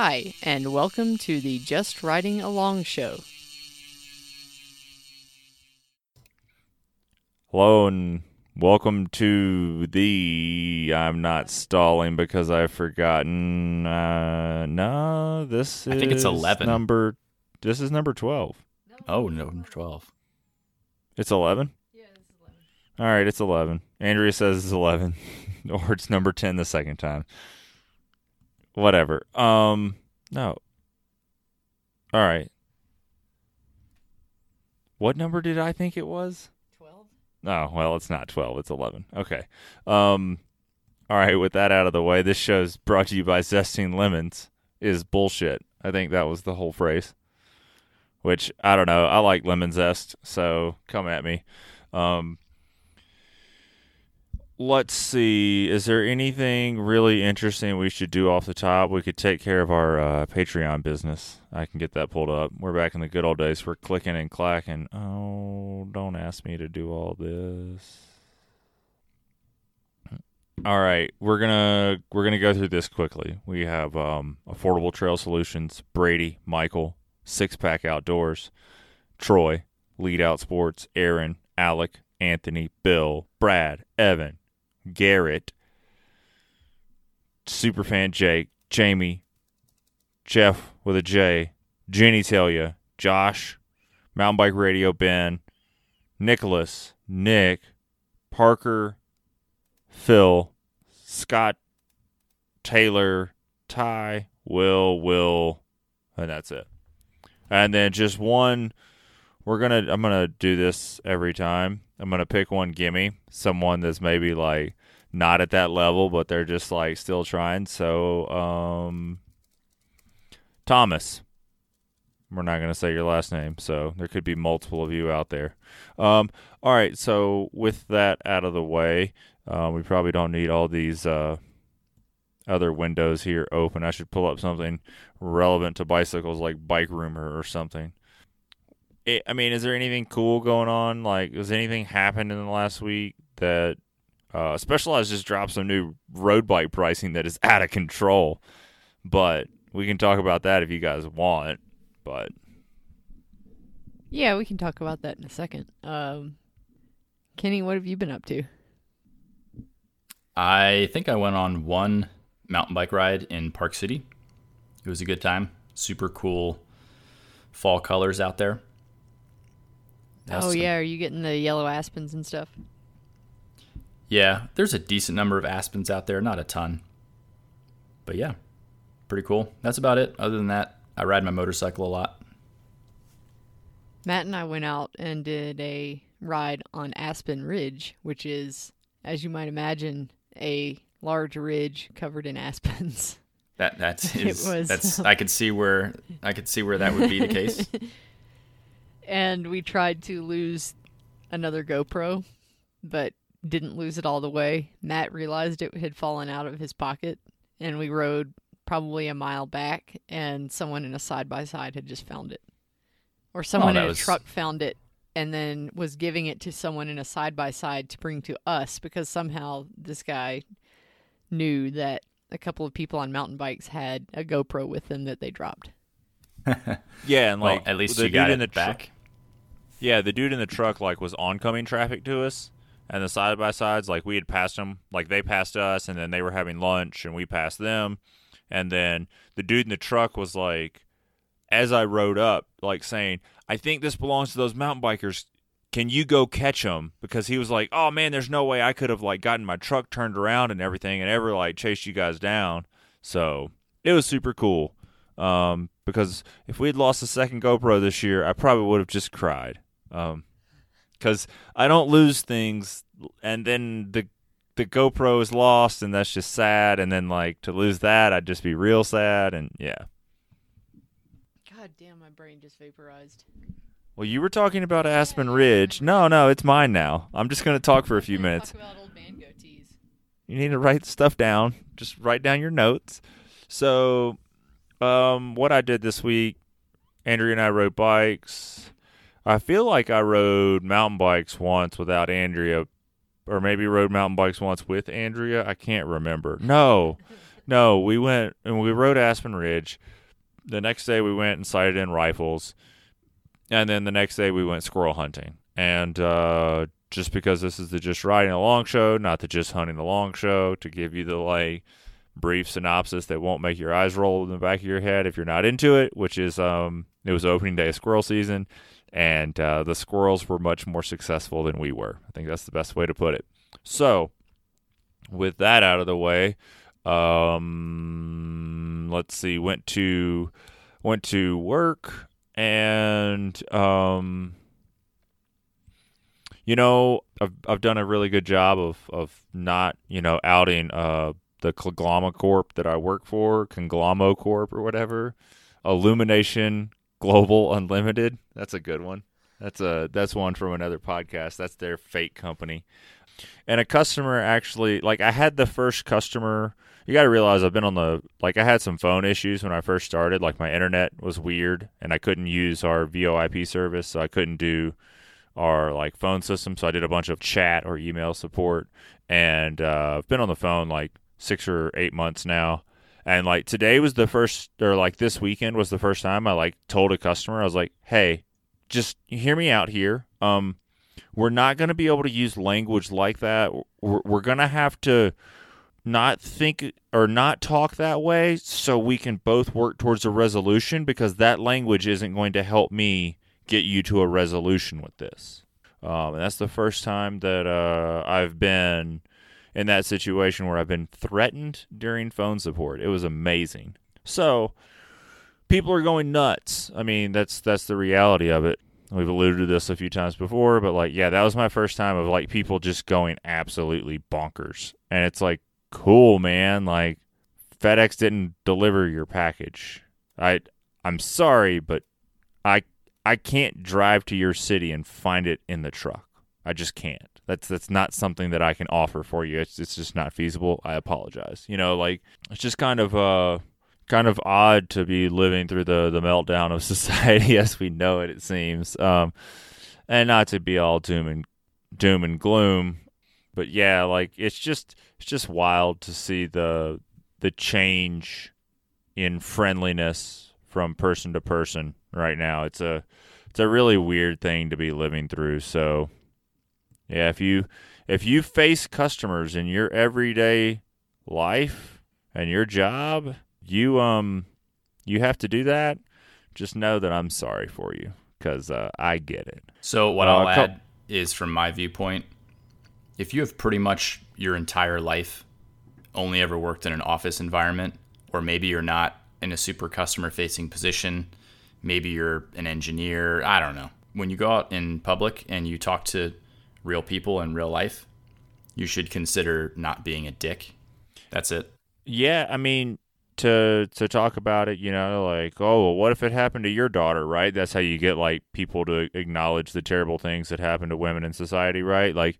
Hi, and welcome to the Just Riding Along show. Hello and welcome to the. I'm not stalling because I've forgotten. Uh, no, this is. I think it's 11. Number. This is number twelve. Oh, no, 12. It's eleven. Yeah, it's eleven. All right, it's eleven. Andrea says it's eleven, or it's number ten the second time. Whatever. Um, no. All right. What number did I think it was? Twelve. Oh, well, it's not 12, it's 11. Okay. Um all right, with that out of the way, this show's brought to you by Zesting Lemons is bullshit. I think that was the whole phrase. Which I don't know. I like lemon zest, so come at me. Um let's see. Is there anything really interesting we should do off the top? We could take care of our uh, Patreon business. I can get that pulled up. We're back in the good old days. We're clicking and clacking. Oh, don't ask me to do all this. All right, we're gonna we're gonna go through this quickly. We have um, Affordable Trail Solutions, Brady, Michael, Six Pack Outdoors, Troy, Lead Out Sports, Aaron, Alec, Anthony, Bill, Brad, Evan, Garrett, Superfan Jake, Jamie, Jeff with a J, Jenny Talia, Josh, Mountain Bike Radio Ben, Nicholas, Nick, Parker, Phil, Scott, Taylor, Ty, Will, Will, and that's it. And then just one we're gonna I'm gonna do this every time. I'm gonna pick one gimme, someone that's maybe like not at that level, but they're just like still trying. So um Thomas. We're not gonna say your last name, so there could be multiple of you out there. Um all right, so with that out of the way, uh, we probably don't need all these uh other windows here open. I should pull up something relevant to bicycles like Bike Rumor or something it, I mean, is there anything cool going on? Like, has anything happened in the last week that uh, Specialized just dropped some new road bike pricing that is out of control? But we can talk about that if you guys want. But yeah, we can talk about that in a second. Um, Kenny, what have you been up to? I think I went on one mountain bike ride in Park City. It was a good time. Super cool fall colors out there oh yeah, are you getting the yellow aspens and stuff? Yeah, there's a decent number of aspens out there, not a ton. But yeah, pretty cool. That's about it. Other than that, I ride my motorcycle a lot. Matt and I went out and did a ride on Aspen Ridge, which is, as you might imagine, a large ridge covered in aspens. That that's is, was, that's I could see where I could see where that would be the case. and we tried to lose another GoPro, but didn't lose it all the way. Matt realized it had fallen out of his pocket, and we rode probably a mile back, and someone in a side by side had just found it, or someone oh, in a was... truck found it, and then was giving it to someone in a side by side to bring to us because somehow this guy knew that a couple of people on mountain bikes had a GoPro with them that they dropped. yeah, and like well, at least you got it back. Tr- yeah, the dude in the truck like was oncoming traffic to us, and the side by sides like we had passed them, like they passed us, and then they were having lunch, and we passed them, and then the dude in the truck was like, as I rode up, like saying, "I think this belongs to those mountain bikers. Can you go catch them?" Because he was like, "Oh man, there's no way I could have like gotten my truck turned around and everything, and ever like chased you guys down." So it was super cool. Um, because if we had lost the second GoPro this year, I probably would have just cried. Um, because I don't lose things, and then the the GoPro is lost, and that's just sad. And then like to lose that, I'd just be real sad, and yeah. God damn, my brain just vaporized. Well, you were talking about Aspen Ridge. No, no, it's mine now. I'm just gonna talk for a few minutes. You need to write stuff down. Just write down your notes. So, um, what I did this week, Andrea and I rode bikes. I feel like I rode mountain bikes once without Andrea, or maybe rode mountain bikes once with Andrea. I can't remember. No, No, we went and we rode Aspen Ridge. The next day we went and sighted in rifles, and then the next day we went squirrel hunting. And uh, just because this is the just riding along show, not the just hunting along show, to give you the like brief synopsis that won't make your eyes roll in the back of your head if you're not into it, which is um, it was opening day of squirrel season, and uh, the squirrels were much more successful than we were. I think that's the best way to put it. So, with that out of the way, um, let's see, went to went to work and um, you know, I've I've done a really good job of of not you know outing uh the Congloma Corp that I work for, Conglomo Corp or whatever, Illumination Global Unlimited. That's a good one. That's a that's one from another podcast. That's their fake company. And a customer actually like I had the first customer you got to realize I've been on the like I had some phone issues when I first started like my internet was weird and I couldn't use our VoIP service so I couldn't do our like phone system so I did a bunch of chat or email support and uh, I've been on the phone like 6 or 8 months now and like today was the first or like this weekend was the first time I like told a customer I was like hey just hear me out here um we're not going to be able to use language like that. We're, we're going to have to not think or not talk that way so we can both work towards a resolution because that language isn't going to help me get you to a resolution with this. Um, and that's the first time that uh, I've been in that situation where I've been threatened during phone support. It was amazing. So people are going nuts. I mean, that's that's the reality of it. We've alluded to this a few times before, but like, yeah, that was my first time of like people just going absolutely bonkers. And it's like, cool, man. Like, FedEx didn't deliver your package. I, I'm sorry, but I, I can't drive to your city and find it in the truck. I just can't. That's that's not something that I can offer for you. It's it's just not feasible. I apologize. You know, like it's just kind of uh kind of odd to be living through the the meltdown of society as we know it. It seems, um, and not to be all doom and doom and gloom, but yeah, like it's just it's just wild to see the the change in friendliness from person to person right now. It's a it's a really weird thing to be living through. So yeah, if you if you face customers in your everyday life and your job you um you have to do that, just know that I'm sorry for you because uh, I get it. So what Uh, I'll co- add is from my viewpoint, if you have pretty much your entire life only ever worked in an office environment, or maybe you're not in a super customer facing position, maybe you're an engineer, I don't know. When you go out in public and you talk to real people in real life, you should consider not being a dick. That's it. Yeah, I mean to to talk about it, you know, like oh, well, what if it happened to your daughter, right? That's how you get like people to acknowledge the terrible things that happen to women in society, right? Like,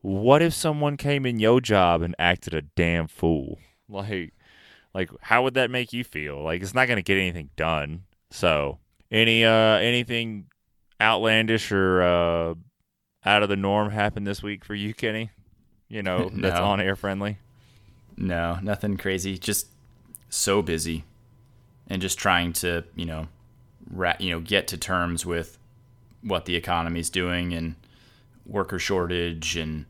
what if someone came in your job and acted a damn fool? Like, like how would that make you feel? Like, it's not going to get anything done. So, any uh anything outlandish or uh out of the norm happened this week for you, Kenny? You know, that's on air friendly. No, nothing crazy. Just so busy, and just trying to you know, ra- you know, get to terms with what the economy's doing and worker shortage and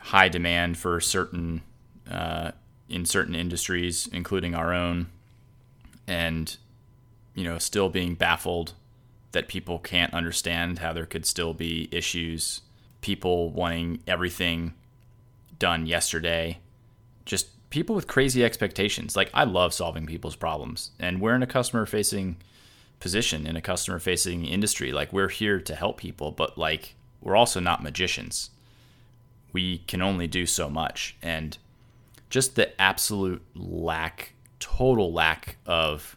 high demand for certain uh, in certain industries, including our own, and you know, still being baffled that people can't understand how there could still be issues, people wanting everything done yesterday just people with crazy expectations. Like I love solving people's problems, and we're in a customer facing position in a customer facing industry. Like we're here to help people, but like we're also not magicians. We can only do so much, and just the absolute lack, total lack of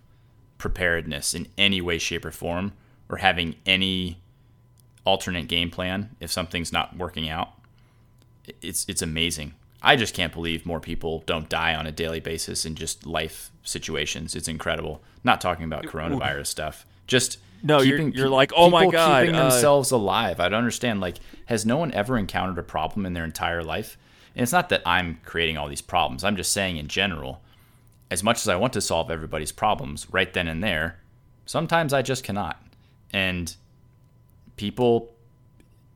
preparedness in any way, shape, or form, or having any alternate game plan if something's not working out. It's it's amazing. I just can't believe more people don't die on a daily basis in just life situations. It's incredible. Not talking about coronavirus stuff. Just No, you're- you're like, "Oh my God, keeping uh, themselves alive. I don't understand. Like, has no one ever encountered a problem in their entire life? And it's not that I'm creating all these problems. I'm just saying in general, as much as I want to solve everybody's problems right then and there, sometimes I just cannot. And people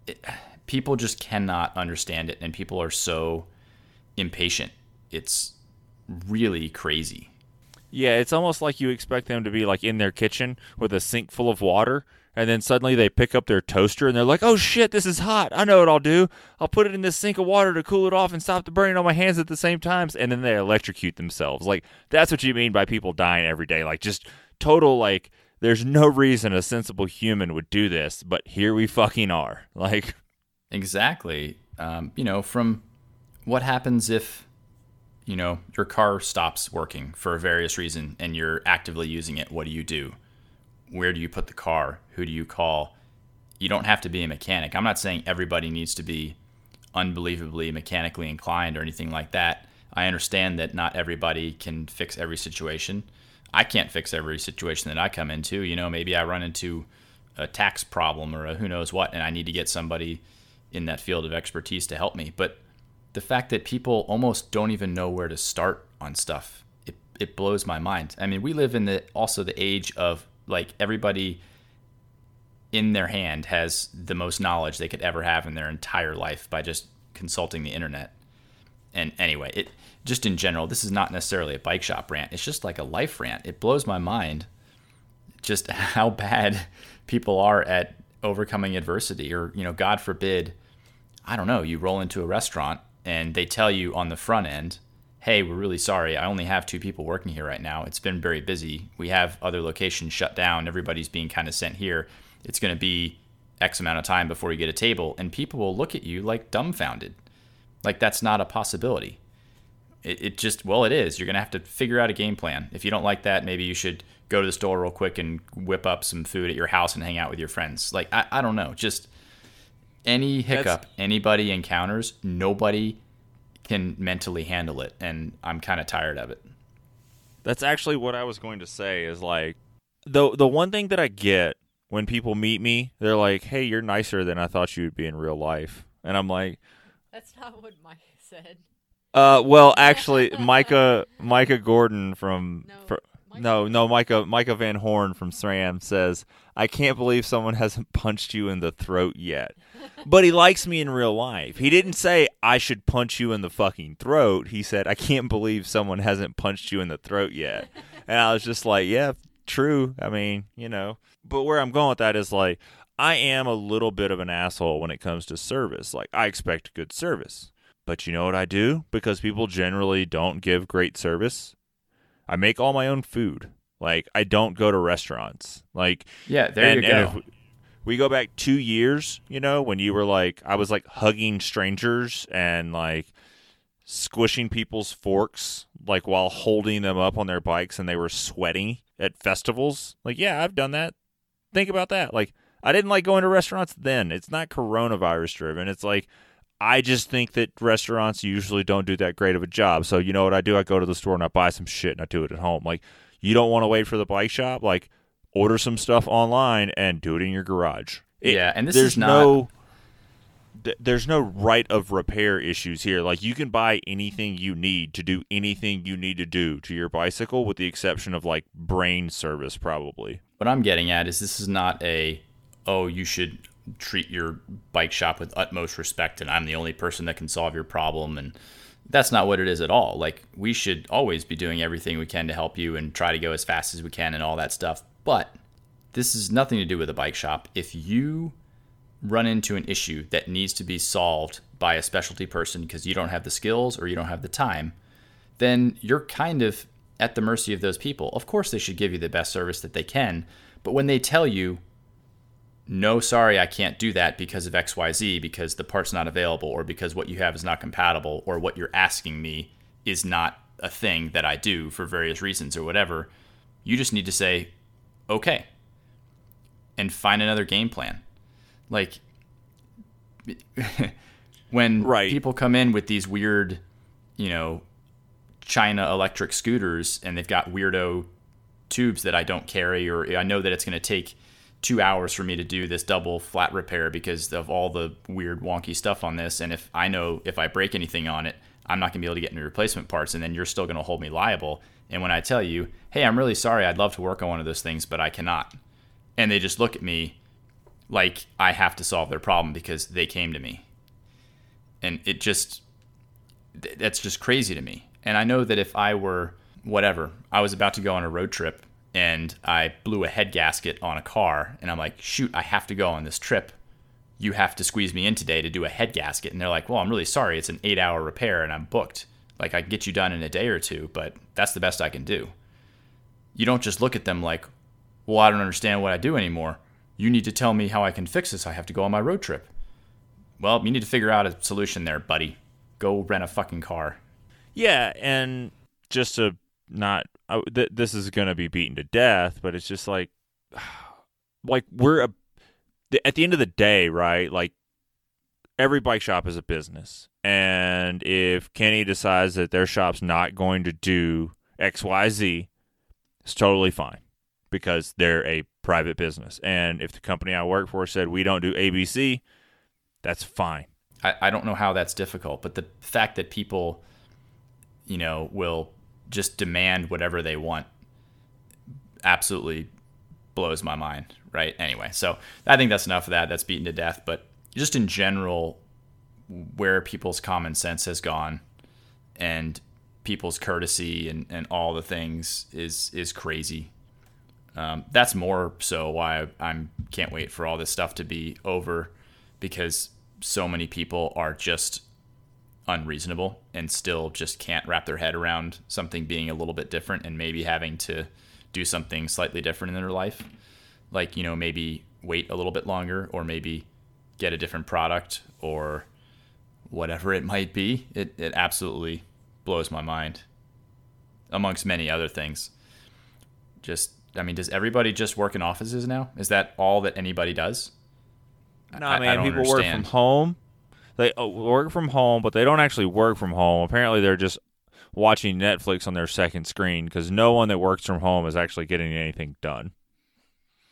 it- people just cannot understand it and people are so impatient. It's really crazy. Yeah, it's almost like you expect them to be like in their kitchen with a sink full of water, and then suddenly they pick up their toaster and they're like, "Oh shit, this is hot! I know what I'll do. I'll put it in this sink of water to cool it off and stop the burning on my hands at the same times." And then they electrocute themselves. Like that's what you mean by people dying every day. Like just total like. There's no reason a sensible human would do this, but here we fucking are. Like, Exactly. Um, you know, from what happens if, you know, your car stops working for a various reason and you're actively using it? What do you do? Where do you put the car? Who do you call? You don't have to be a mechanic. I'm not saying everybody needs to be unbelievably mechanically inclined or anything like that. I understand that not everybody can fix every situation. I can't fix every situation that I come into. You know, maybe I run into a tax problem or a who knows what, and I need to get somebody in that field of expertise to help me. But the fact that people almost don't even know where to start on stuff, it, it blows my mind. I mean, we live in the also the age of like everybody in their hand has the most knowledge they could ever have in their entire life by just consulting the internet. And anyway, it just in general, this is not necessarily a bike shop rant. It's just like a life rant. It blows my mind just how bad people are at overcoming adversity or, you know, God forbid, I don't know, you roll into a restaurant and they tell you on the front end, "Hey, we're really sorry. I only have two people working here right now. It's been very busy. We have other locations shut down. Everybody's being kind of sent here. It's going to be X amount of time before you get a table." And people will look at you like dumbfounded. Like that's not a possibility. It, it just, well, it is. You're going to have to figure out a game plan. If you don't like that, maybe you should go to the store real quick and whip up some food at your house and hang out with your friends. Like, I, I don't know. Just any hiccup anybody encounters, nobody can mentally handle it. And I'm kind of tired of it. That's actually what I was going to say is like the the one thing that I get when people meet me, they're like, "Hey, you're nicer than I thought you would be in real life." And I'm like, That's not what Mike said. "Uh, well, actually, Micah Micah Gordon from No, no, no, Micah Micah Van Horn from SRAM says, "I can't believe someone hasn't punched you in the throat yet." But he likes me in real life. He didn't say I should punch you in the fucking throat. He said, "I can't believe someone hasn't punched you in the throat yet." And I was just like, "Yeah, true. I mean, you know." But where I'm going with that is like I am a little bit of an asshole when it comes to service. Like I expect good service. But you know what I do? Because people generally don't give great service. I make all my own food. Like I don't go to restaurants. Like Yeah, there and, you go. we go back two years, you know, when you were like, I was like hugging strangers and like squishing people's forks, like while holding them up on their bikes and they were sweaty at festivals. Like, yeah, I've done that. Think about that. Like, I didn't like going to restaurants then. It's not coronavirus driven. It's like, I just think that restaurants usually don't do that great of a job. So, you know what I do? I go to the store and I buy some shit and I do it at home. Like, you don't want to wait for the bike shop? Like, order some stuff online and do it in your garage. It- Yeah, and this there's is not- no th- there's no right of repair issues here. Like you can buy anything you need to do anything you need to do to your bicycle with the exception of like brain service probably. what I'm getting at is this is not a oh you should treat your bike shop with utmost respect and I'm the only person that can solve your problem and that's not what it is at all. Like we should always be doing everything we can to help you and try to go as fast as we can and all that stuff. But this is nothing to do with a bike shop. If you run into an issue that needs to be solved by a specialty person because you don't have the skills or you don't have the time, then you're kind of at the mercy of those people. Of course, they should give you the best service that they can, but when they tell you, no, sorry, I can't do that because of XYZ, because the part's not available, or because what you have is not compatible, or what you're asking me is not a thing that I do for various reasons or whatever, you just need to say, okay, and find another game plan. Like, when Right. people come in with these weird, you know, China electric scooters and they've got weirdo tubes that I don't carry, or I know that it's going to take two hours for me to do this double flat repair because of all the weird wonky stuff on this. And if I know if I break anything on it, I'm not going to be able to get any replacement parts, and then you're still going to hold me liable. And when I tell you, hey, I'm really sorry, I'd love to work on one of those things, but I cannot, and they just look at me like I have to solve their problem because they came to me, and it just that's just crazy to me. And I know that if I were whatever, I was about to go on a road trip and I blew a head gasket on a car, and I'm like, shoot, I have to go on this trip. You have to squeeze me in today to do a head gasket. And they're like, well, I'm really sorry. It's an eight hour repair and I'm booked. Like, I can get you done in a day or two, but that's the best I can do. You don't just look at them like, well, I don't understand what I do anymore. You need to tell me how I can fix this. I have to go on my road trip. Well, you need to figure out a solution there, buddy. Go rent a fucking car. Yeah, and just to not th- this is going to be beaten to death, but it's just like like we're a, at the end of the day, right? Like every bike shop is a business. And if Kenny decides that their shop's not going to do XYZ, it's totally fine because they're a private business. And if the company I work for said we don't do ABC, that's fine. I, I don't know how that's difficult, but the fact that people, you know, will just demand whatever they want absolutely blows my mind, right? Anyway, so I think that's enough of that. That's beaten to death. But just in general, where people's common sense has gone and people's courtesy and, and all the things is is crazy. Um, that's more so why I'm can't wait for all this stuff to be over because so many people are just unreasonable and still just can't wrap their head around something being a little bit different and maybe having to do something slightly different in their life. Like, you know, maybe wait a little bit longer or maybe get a different product or whatever it might be. It, it absolutely blows my mind, amongst many other things. Just, I mean, does everybody just work in offices now? Is that all that anybody does? No, I, man, people understand. work from home they uh, work from home, but they don't actually work from home. Apparently, they're just watching Netflix on their second screen because no one that works from home is actually getting anything done.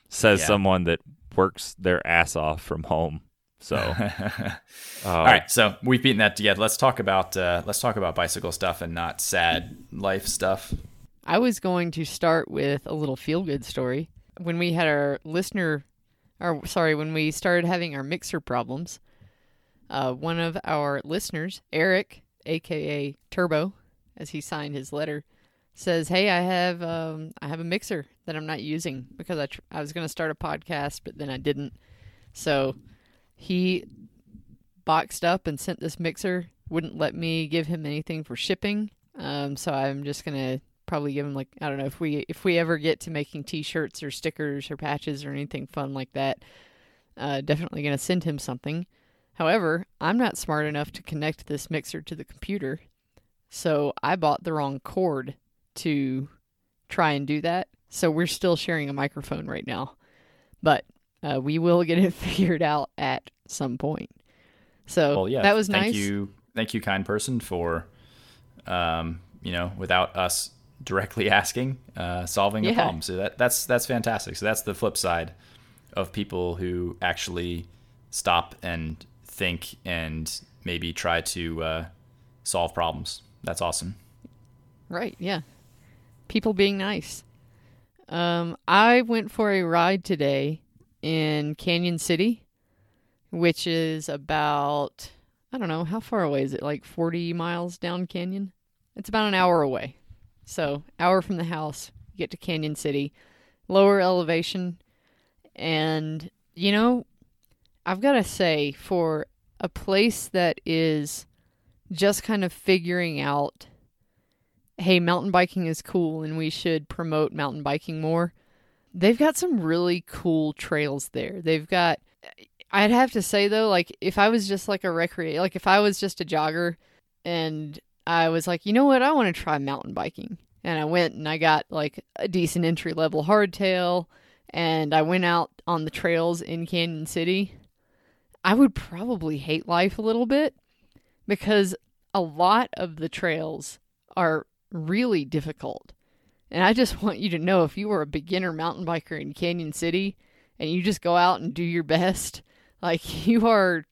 Says yeah. someone that works their ass off from home. So, uh, all right. So we've beaten that together. Let's talk about uh, let's talk about bicycle stuff and not sad life stuff. I was going to start with a little feel good story. When we had our listener, or sorry, when we started having our mixer problems, uh, one of our listeners, Eric, aka Turbo, as he signed his letter, says, "Hey, I have um, I have a mixer that I'm not using because I tr- I was going to start a podcast, but then I didn't. So he boxed up and sent this mixer. Wouldn't let me give him anything for shipping. Um, so I'm just gonna probably give him like I don't know if we if we ever get to making T-shirts or stickers or patches or anything fun like that. Uh, definitely gonna send him something. However, I'm not smart enough to connect this mixer to the computer, so I bought the wrong cord to try and do that. So we're still sharing a microphone right now, but uh, we will get it figured out at some point. So well, yeah, that was thank nice. Thank you, thank you, kind person, for um, you know, without us directly asking, uh, solving yeah. the problem. So that that's that's fantastic. So that's the flip side of people who actually stop and think and maybe try to uh, solve problems. That's awesome. Right. Yeah. People being nice. Um, I went for a ride today in Cañon City, which is about I don't know how far away is it? Like forty miles down Canyon. It's about an hour away. So hour from the house, you get to Cañon City, lower elevation, and you know, I've got to say for a place that is just kind of figuring out hey, mountain biking is cool and we should promote mountain biking more. They've got some really cool trails there. They've got I'd have to say though, like if I was just like a recreate like if I was just a jogger and I was like, you know what, I want to try mountain biking. And I went and I got like a decent entry level hardtail and I went out on the trails in Cañon City I would probably hate life a little bit because a lot of the trails are really difficult. And I just want you to know if you are a beginner mountain biker in Cañon City and you just go out and do your best, like you are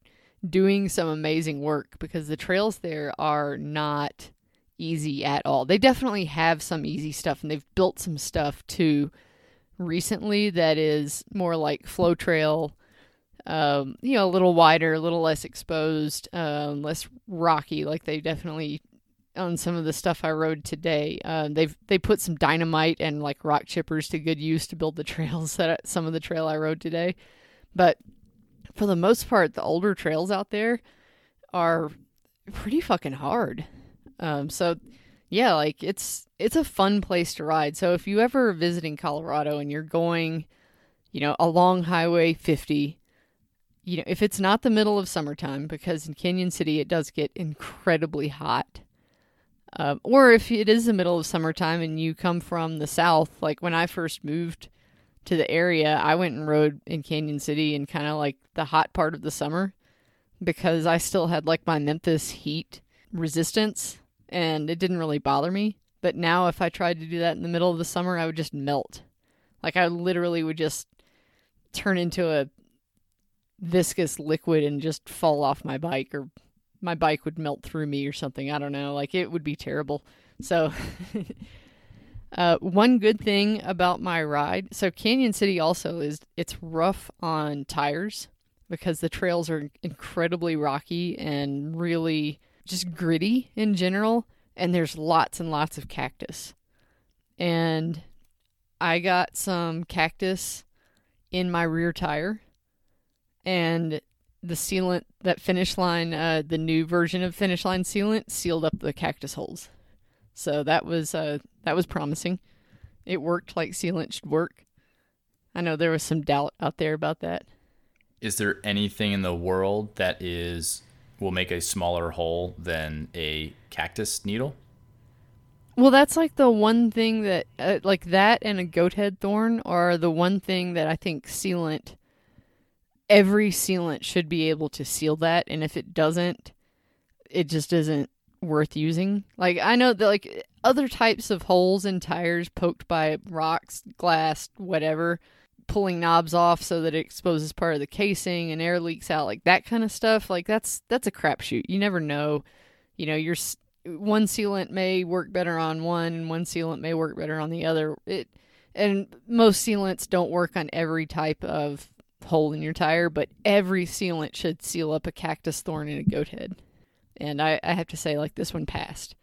doing some amazing work because the trails there are not easy at all. They definitely have some easy stuff and they've built some stuff too recently that is more like flow trail um, you know, a little wider, a little less exposed, um, less rocky. Like they definitely on some of the stuff I rode today. Uh, they've they put some dynamite and like rock chippers to good use to build the trails that some of the trail I rode today. But for the most part, the older trails out there are pretty fucking hard. Um, so yeah, like it's it's a fun place to ride. So if you ever visiting Colorado and you're going, you know, along Highway 50, you know, if it's not the middle of summertime, because in Cañon City it does get incredibly hot. Um, or if it is the middle of summertime and you come from the south, like when I first moved to the area, I went and rode in Cañon City in kind of like the hot part of the summer because I still had like my Memphis heat resistance and it didn't really bother me. But now, if I tried to do that in the middle of the summer, I would just melt. Like, I literally would just turn into a viscous liquid and just fall off my bike, or my bike would melt through me or something. I don't know. Like, it would be terrible. So, uh, one good thing about my ride so, Cañon City also is it's rough on tires because the trails are incredibly rocky and really just gritty in general and there's lots and lots of cactus. And I got some cactus in my rear tire and the sealant that Finish Line uh, the new version of Finish Line sealant sealed up the cactus holes. So that was uh, that was promising. It worked like sealant should work. I know there was some doubt out there about that. Is there anything in the world that is will make a smaller hole than a cactus needle. Well, that's like the one thing that, uh, like that and a goat head thorn are the one thing that I think sealant, every sealant should be able to seal that. And if it doesn't, it just isn't worth using. Like, I know that, like, other types of holes in tires poked by rocks, glass, whatever, pulling knobs off so that it exposes part of the casing and air leaks out like that kind of stuff like that's that's a crapshoot you never know you know your one sealant may work better on one and one sealant may work better on the other it and most sealants don't work on every type of hole in your tire but every sealant should seal up a cactus thorn and a goat head and I, I have to say like this one passed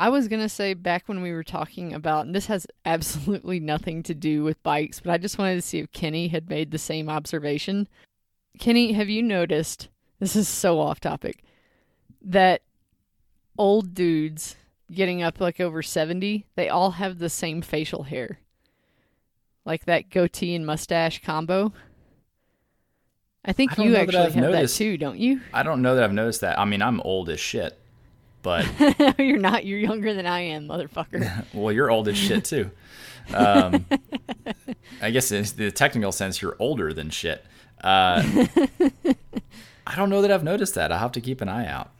I was going to say back when we were talking about, and this has absolutely nothing to do with bikes, but I just wanted to see if Kenny had made the same observation. Kenny, have you noticed, this is so off topic, that old dudes getting up like over 70, they all have the same facial hair? Like that goatee and mustache combo? I think I you actually that have noticed. that too, don't you? I don't know that I've noticed that. I mean, I'm old as shit. But you're not. You're younger than I am, motherfucker. well, you're old as shit too. Um, I guess in the technical sense, you're older than shit. Uh, I don't know that I've noticed that. I'll have to keep an eye out.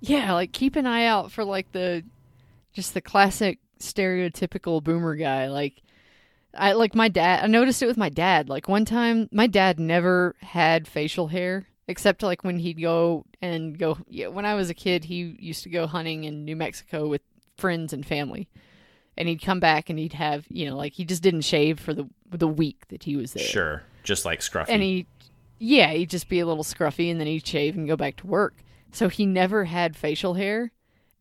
Yeah, like keep an eye out for like the just the classic stereotypical boomer guy. Like I like my dad. I noticed it with my dad. Like one time, my dad never had facial hair except like when he'd go and go yeah, when I was a kid he used to go hunting in New Mexico with friends and family. And he'd come back and he'd have you know like he just didn't shave for the the week that he was there. Sure. Just like scruffy. And he yeah he'd just be a little scruffy and then he'd shave and go back to work. So he never had facial hair.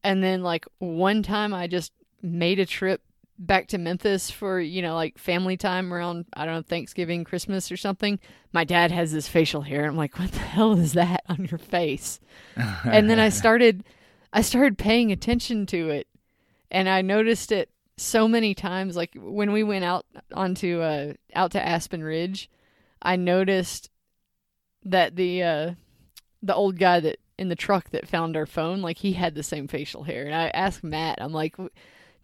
And then like one time I just made a trip back to Memphis for, you know, like family time around, I don't know, Thanksgiving, Christmas or something, my dad has this facial hair. I'm like, what the hell is that on your face? and then I started, I started paying attention to it and I noticed it so many times. Like when we went out onto, uh, out to Aspen Ridge, I noticed that the, uh, the old guy that in the truck that found our phone, like he had the same facial hair. And I asked Matt, I'm like,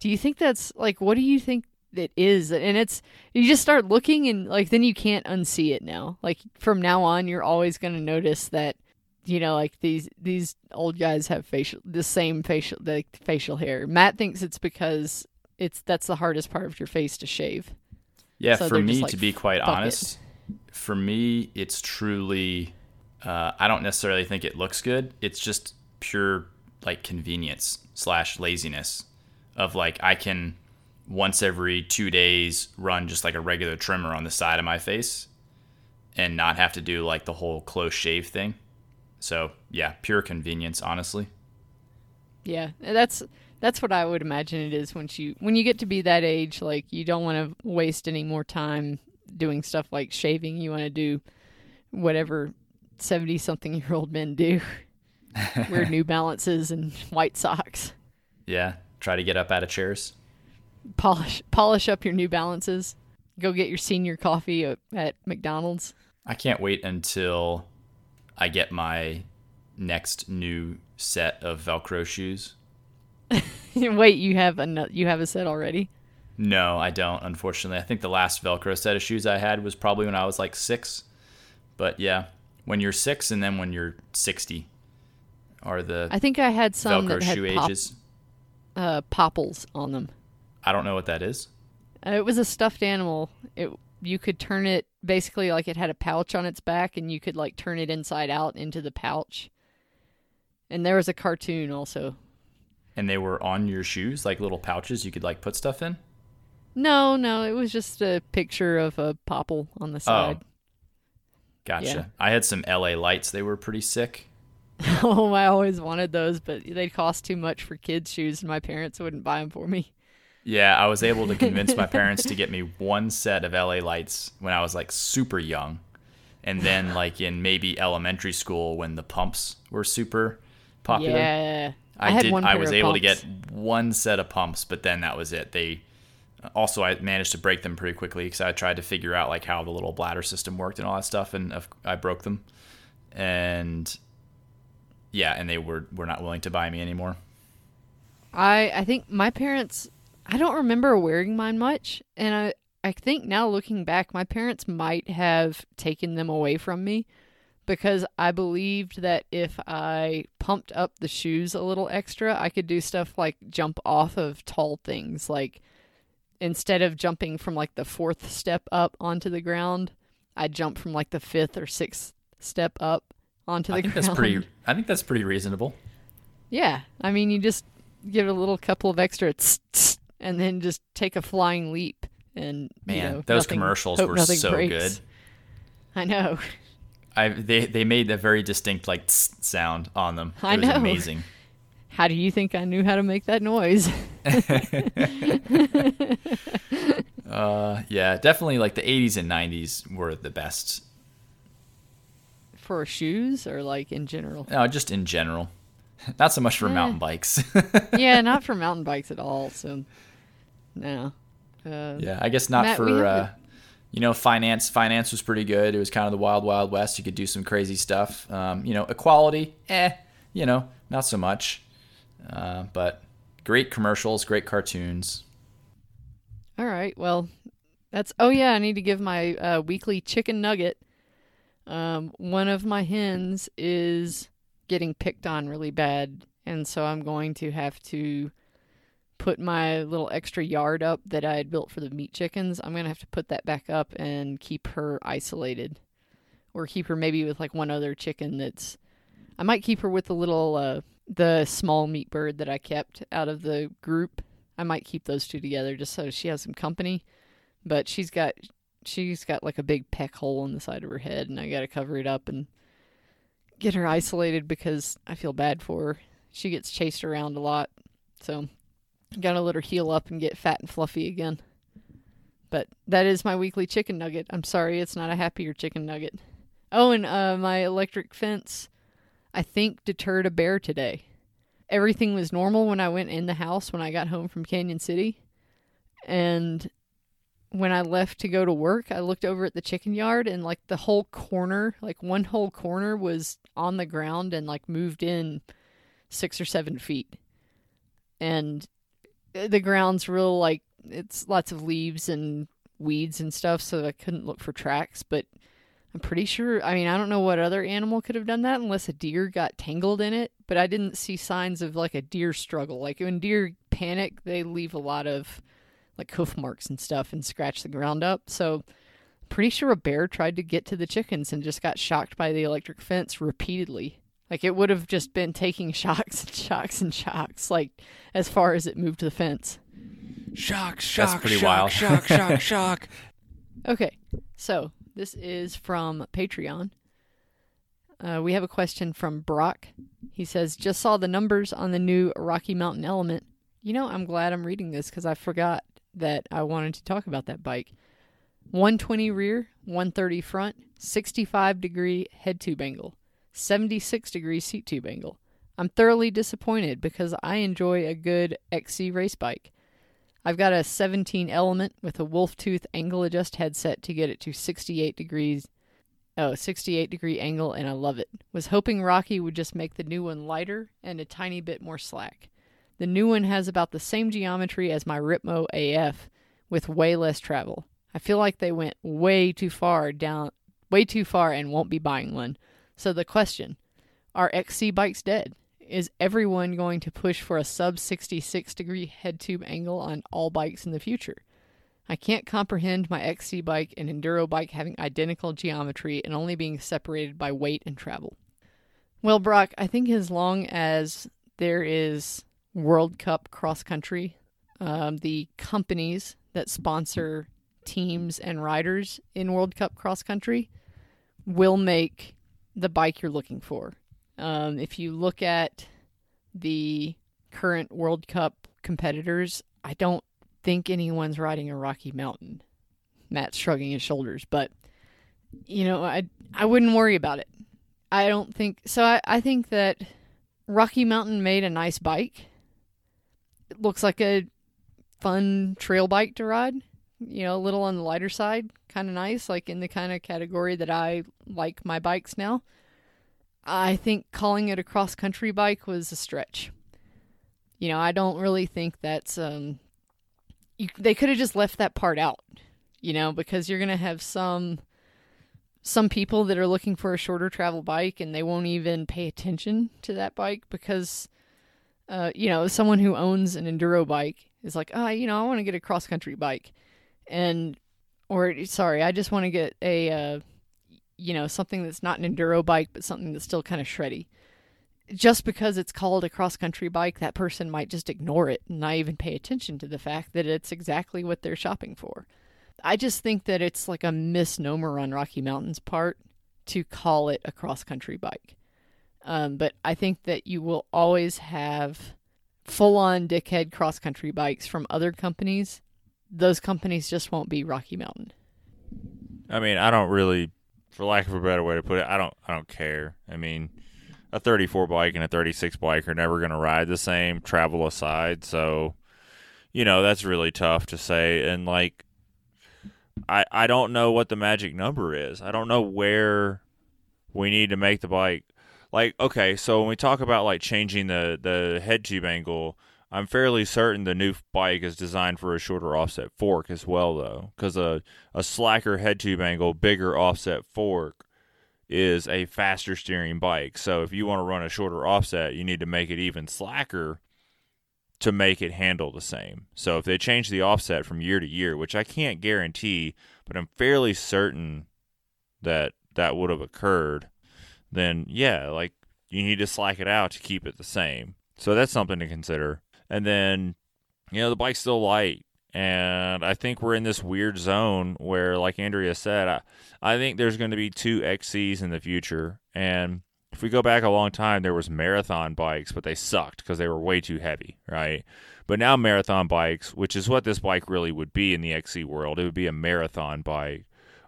do you think that's like what do you think it is and it's you just start looking and like then you can't unsee it now like from now on you're always going to notice that you know like these these old guys have facial the same facial the facial hair matt thinks it's because it's that's the hardest part of your face to shave yeah So for me like, to be quite "Fuck it." honest for me, it's truly. Uh, I don't necessarily think it looks good. It's just pure like convenience slash laziness of like I can once every two days run just like a regular trimmer on the side of my face and not have to do like the whole close shave thing. So yeah, pure convenience, honestly. Yeah, that's that's what I would imagine it is once you when you get to be that age. Like you don't want to waste any more time doing stuff like shaving. You want to do whatever seventy something year old men do. Wear New Balances and white socks. Yeah, try to get up out of chairs. Polish polish up your New Balances. Go get your senior coffee at, at McDonald's. I can't wait until I get my next new set of Velcro shoes. Wait, you have a you have a set already? No, I don't. Unfortunately, I think the last Velcro set of shoes I had was probably when I was like six. But yeah, when you're six and then when you're sixty, are the I think I had some Velcro that had shoe pop, ages. Uh, popples on them. I don't know what that is. Uh, it was a stuffed animal. It you could turn it basically like it had a pouch on its back, and you could like turn it inside out into the pouch. And there was a cartoon also. And they were on your shoes, like little pouches you could like put stuff in. No, no, it was just a picture of a popple on the side. Gotcha. Yeah. I had some LA lights. They were pretty sick. Oh, I always wanted those, but they cost too much for kids' shoes, and my parents wouldn't buy them for me. Yeah, I was able to convince my parents to get me one set of LA lights when I was like super young. And then like in maybe elementary school when the pumps were super popular. Yeah, I, had did one I was able to get one set of pumps, but then that was it. They also I managed to break them pretty quickly cuz I tried to figure out like how the little bladder system worked and all that stuff and I broke them. And yeah, and they were were not willing to buy me anymore. I I think my parents I don't remember wearing mine much and I I think now looking back my parents might have taken them away from me because I believed that if I pumped up the shoes a little extra I could do stuff like jump off of tall things like instead of jumping from like the fourth step up onto the ground I'd jump from like the fifth or sixth step up onto the I think ground. that's pretty I think that's pretty reasonable. Yeah, I mean, you just give it a little couple of extra, tss, tss, and then just take a flying leap. And you Man, know, those nothing- commercials were so breaks. good. I know. I they they made a very distinct like tss sound on them. It I was know. amazing. How do you think I knew how to make that noise? Uh, yeah, definitely like the 80s and 90s were the best. For shoes or like in general? No, just in general. Not so much for Eh. mountain bikes. yeah, not for mountain bikes at all. So, no. Uh, yeah, I guess not Matt, for uh, you know finance. Finance was pretty good. It was kind of the wild wild west. You could do some crazy stuff. Um, you know, equality, eh, you know, not so much. Uh, but great commercials, great cartoons. All right. Well, that's. Oh yeah, I need to give my uh, weekly chicken nugget. Um, one of my hens is getting picked on really bad, and so I'm going to have to put my little extra yard up that I had built for the meat chickens. I'm gonna have to put that back up and keep her isolated, or keep her maybe with like one other chicken that's. I might keep her with the little uh, the small meat bird that I kept out of the group. I might keep those two together just so she has some company. But she's got she's got like a big peck hole in the side of her head and I got to cover it up and get her isolated because I feel bad for her. She gets chased around a lot. So got to let her heal up and get fat and fluffy again. But that is my weekly chicken nugget. I'm sorry it's not a happier chicken nugget. Oh, and uh, my electric fence I think deterred a bear today everything was normal when I went in the house when I got home from Cañon City. And when I left to go to work, I looked over at the chicken yard and like the whole corner, like one whole corner was on the ground and like moved in six or seven feet. And uh, the ground's real like it's lots of leaves and weeds and stuff, so I couldn't look for tracks, but I'm pretty sure. I mean, I don't know what other animal could have done that unless a deer got tangled in it, but I didn't see signs of like a deer struggle. Like when deer panic, they leave a lot of like hoof marks and stuff and scratch the ground up. So pretty sure a bear tried to get to the chickens and just got shocked by the electric fence repeatedly. Like it would have just been taking shocks and shocks and shocks, like as far as it moved the fence. Shock, shock, pretty shock, wild. shock, shock, shock. Okay, so this is from Patreon. Uh, we have a question from Brock. He says, Just saw the numbers on the new Rocky Mountain Element. You know, I'm glad I'm reading this because I forgot that I wanted to talk about that bike. 120 rear, 130 front, 65 degree head tube angle, 76 degree seat tube angle. I'm thoroughly disappointed because I enjoy a good XC race bike. I've got a 17 element with a wolf tooth angle adjust headset to get it to 68 degrees. Oh, 68 degree angle, and I love it. Was hoping Rocky would just make the new one lighter and a tiny bit more slack. The new one has about the same geometry as my Ripmo AF with way less travel. I feel like they went way too far down, way too far and won't be buying one. So the question, are XC bikes dead? Is everyone going to push for a sub 66 degree head tube angle on all bikes in the future? I can't comprehend my XC bike and enduro bike having identical geometry and only being separated by weight and travel. Well, Brock, I think as long as there is World Cup cross country, um, the companies that sponsor teams and riders in World Cup cross country will make the bike you're looking for. Um, if you look at the current World Cup competitors, I don't think anyone's riding a Rocky Mountain. Matt's shrugging his shoulders, but you know, I I wouldn't worry about it. I don't think so. I, I think that Rocky Mountain made a nice bike. Looks like a fun trail bike to ride. You know, a little on the lighter side, kind of nice, like in the kind of category that I like my bikes now. I think calling it a cross country bike was a stretch. You know, I don't really think that's um you, they could have just left that part out, you know, because you're going to have some some people that are looking for a shorter travel bike and they won't even pay attention to that bike because uh you know, someone who owns an enduro bike is like, "Ah, you know, I want to get a cross country bike." And or sorry, I just want to get a uh you know, something that's not an enduro bike but something that's still kind of shreddy just because it's called a cross country bike, that person might just ignore it and not even pay attention to the fact that it's exactly what they're shopping for. I just think that it's like a misnomer on Rocky Mountain's part to call it a cross country bike. Um, but I think that you will always have full on dickhead cross country bikes from other companies. Those companies just won't be Rocky Mountain. I mean, I don't really, for lack of a better way to put it, I don't, I don't care. I mean, a 34 bike and a 36 bike are never going to ride the same, travel aside. So, you know, that's really tough to say. And like, I I don't know what the magic number is. I don't know where we need to make the bike. Like, okay, so when we talk about like changing the the head tube angle, I'm fairly certain the new bike is designed for a shorter offset fork as well, though, because a a slacker head tube angle, bigger offset fork is a faster steering bike. So if you want to run a shorter offset, you need to make it even slacker to make it handle the same. So if they change the offset from year to year, which I can't guarantee, but I'm fairly certain that that would have occurred, then yeah, like you need to slack it out to keep it the same. So that's something to consider. And then, you know, the bike's still light. And I think we're in this weird zone where, like Andrea said, I, I think there's going to be two XCs in the future. And if we go back a long time, there was marathon bikes, but they sucked because they were way too heavy, right? But now marathon bikes, which is what this bike really would be in the XC world, it would be a marathon bike.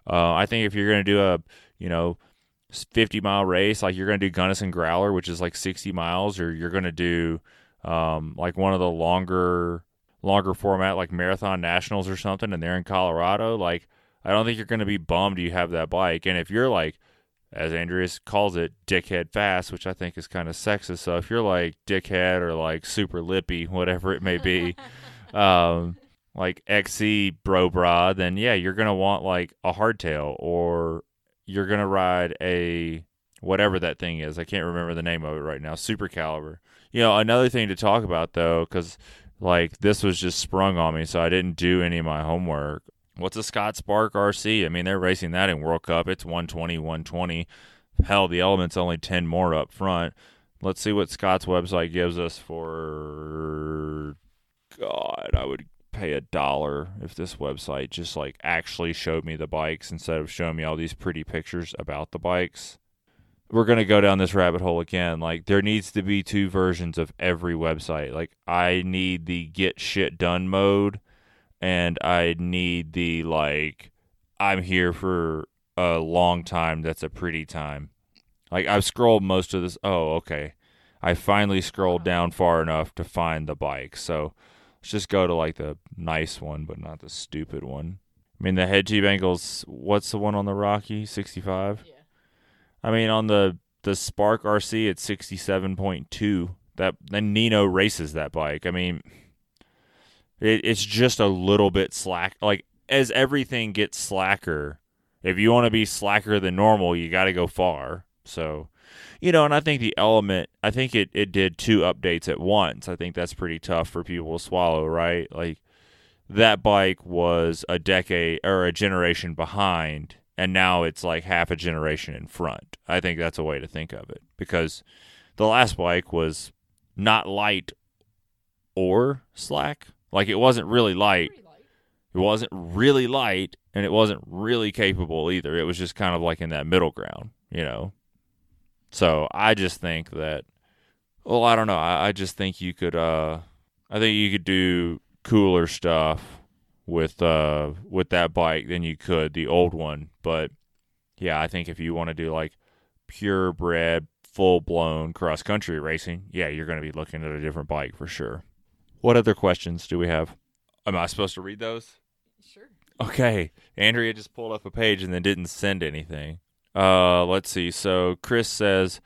Uh, I think if you're going to do a, you know, 50 mile race, like you're going to do Gunnison Growler, which is like 60 miles, or you're going to do um, like one of the longer longer format like marathon nationals or something and they're in Colorado, like I don't think you're going to be bummed you have that bike. And if you're like as Andreas calls it, dickhead fast, which I think is kind of sexist. So if you're like dickhead or like super lippy, whatever it may be, um, like XC bro bra, then yeah, you're gonna want like a hardtail or you're gonna ride a whatever that thing is. I can't remember the name of it right now. Super caliber. You know, another thing to talk about though, because like this was just sprung on me, so I didn't do any of my homework. What's a Scott Spark RC? I mean, they're racing that in World Cup. It's 120, 120. Hell, the element's only 10 more up front. Let's see what Scott's website gives us for. God, I would pay a dollar if this website just like actually showed me the bikes instead of showing me all these pretty pictures about the bikes. We're going to go down this rabbit hole again. Like, there needs to be two versions of every website. Like, I need the get shit done mode, and I need the, like, I'm here for a long time that's a pretty time. Like, I've scrolled most of this. Oh, okay. I finally scrolled down far enough to find the bike. So, Let's just go to like the nice one, but not the stupid one. I mean, the head G Bengals. What's the one on the Rocky? Sixty-five. Yeah. I mean, on the the Spark RC, it's sixty-seven point two. That then Nino races that bike. I mean, it, it's just a little bit slack. Like as everything gets slacker, if you want to be slacker than normal, you got to go far. So you know, and I think the element, I think it, it did two updates at once. I think that's pretty tough for people to swallow, right? Like that bike was a decade or a generation behind, and now it's like half a generation in front. I think that's a way to think of it because the last bike was not light or slack. Like it wasn't really light. It wasn't really light and it wasn't really capable either. It was just kind of like in that middle ground, you know. So I just think that, well, I don't know. I, I just think you could, uh, I think you could do cooler stuff with, uh, with that bike than you could the old one. But yeah, I think if you want to do like purebred, full blown cross country racing, yeah, you're going to be looking at a different bike for sure. What other questions do we have? Am I supposed to read those? Sure. Okay. Andrea just pulled up a page and then didn't send anything. Uh, let's see. So Chris says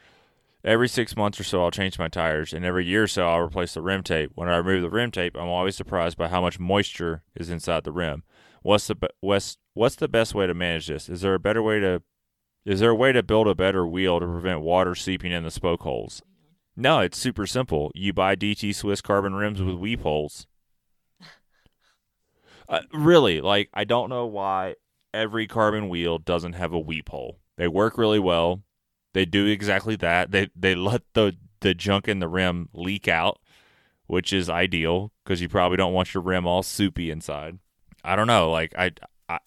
every six months or so I'll change my tires, and every year or so I'll replace the rim tape. When I remove the rim tape, I'm always surprised by how much moisture is inside the rim. What's the be- what's what's the best way to manage this? Is there a better way to is there a way to build a better wheel to prevent water seeping in the spoke holes? No, it's super simple. You buy DT Swiss carbon rims with weep holes. Uh, really, like I don't know why every carbon wheel doesn't have a weep hole. They work really well. They do exactly that. They they let the the junk in the rim leak out, which is ideal because you probably don't want your rim all soupy inside. I don't know. Like I, I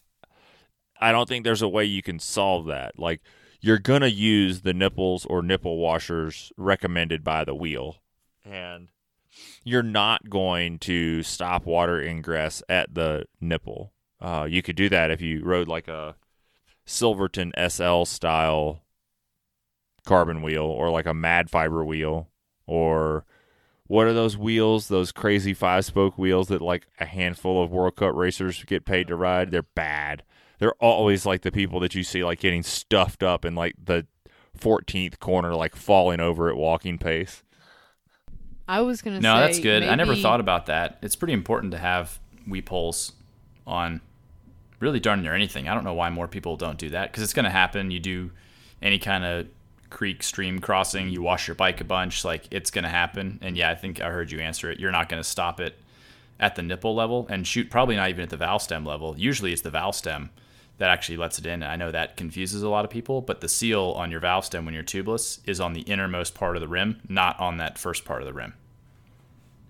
I don't think there's a way you can solve that. Like you're gonna use the nipples or nipple washers recommended by the wheel, and you're not going to stop water ingress at the nipple. Uh, you could do that if you rode like a Silverton SL style carbon wheel or like a mad fiber wheel or what are those wheels those crazy five spoke wheels that like a handful of world cup racers get paid to ride they're bad they're always like the people that you see like getting stuffed up in like the 14th corner like falling over at walking pace I was gonna say No, that's good. I never thought about that. It's pretty important to have weep holes on really darn near anything. I don't know why more people don't do that because it's going to happen. You do any kind of creek stream crossing, you wash your bike a bunch, like it's going to happen. And yeah, I think I heard you answer it. You're not going to stop it at the nipple level and shoot probably not even at the valve stem level. Usually it's the valve stem that actually lets it in. I know that confuses a lot of people, but the seal on your valve stem when you're tubeless is on the innermost part of the rim, not on that first part of the rim.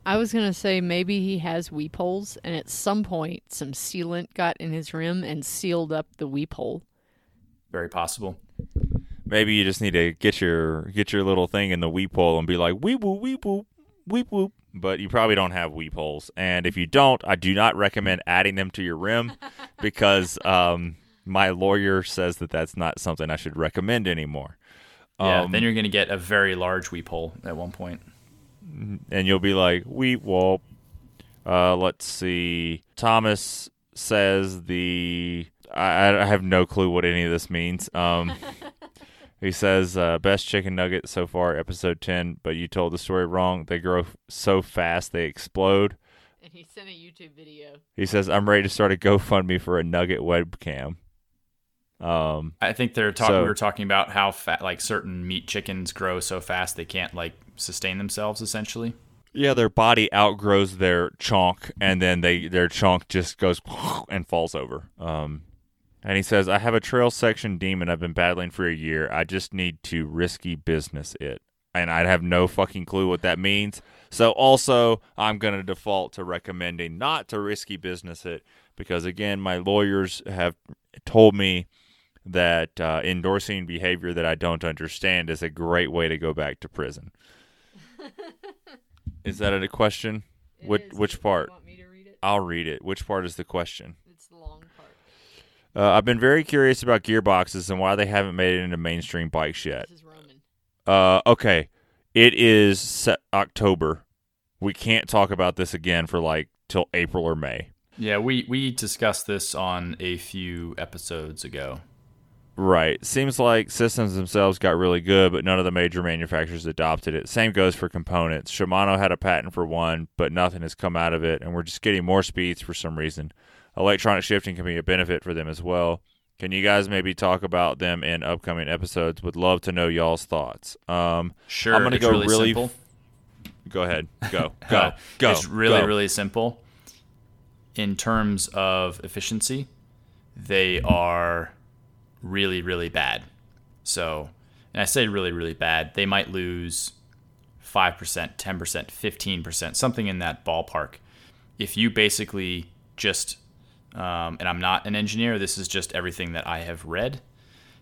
I was gonna say maybe he has weep holes, and at some point some sealant got in his rim and sealed up the weep hole. Very possible. maybe you just need to get your get your little thing in the weep hole and be like weep whoop weep whoop weep whoop but you probably don't have weep holes and if you don't i do not recommend adding them to your rim because um, my lawyer says that that's not something i should recommend anymore Yeah, Um, then you're going to get a very large weep hole at one point. And you'll be like, "Weep whoop." Uh, let's see. Thomas says the. I, I have no clue what any of this means. Um, he says uh, best chicken nugget so far, episode ten. But you told the story wrong. They grow so fast they explode. And he sent a YouTube video. He says I'm ready to start a GoFundMe for a nugget webcam. Um, I think they're talking. So- we were talking about how fat, like certain meat chickens grow so fast they can't like sustain themselves. Essentially, Yeah, their body outgrows their chonk, and then they their chonk just goes and falls over. Um, and he says, "I have a trail section demon I've been battling for a year. I just need to risky business it, and I have no fucking clue what that means. So also, I'm gonna default to recommending not to risky business it because again, my lawyers have told me." That uh, endorsing behavior that I don't understand is a great way to go back to prison. Is that a question? It Which- is. which You part? Want me to read it? I'll read it. Which part is the question? It's the long part. Uh, I've been very curious about gearboxes and why they haven't made it into mainstream bikes yet. This is Roman. Uh, okay, it is se- October. We can't talk about this again for like till April or May. Yeah, we we discussed this on a few episodes ago. Right. Seems like systems themselves got really good, but none of the major manufacturers adopted it. Same goes for components. Shimano had a patent for one, but nothing has come out of it, and we're just getting more speeds for some reason. Electronic shifting can be a benefit for them as well. Can you guys maybe talk about them in upcoming episodes? Would love to know y'all's thoughts. Um, Sure, I'm gonna go really, really simple. go ahead. Go. Go. Uh, go. It's really, go. really simple. In terms of efficiency, they are really, really bad. So, and I say really, really bad, they might lose 5%, 10%, 15%, something in that ballpark. If you basically just, um, and I'm not an engineer, this is just everything that I have read.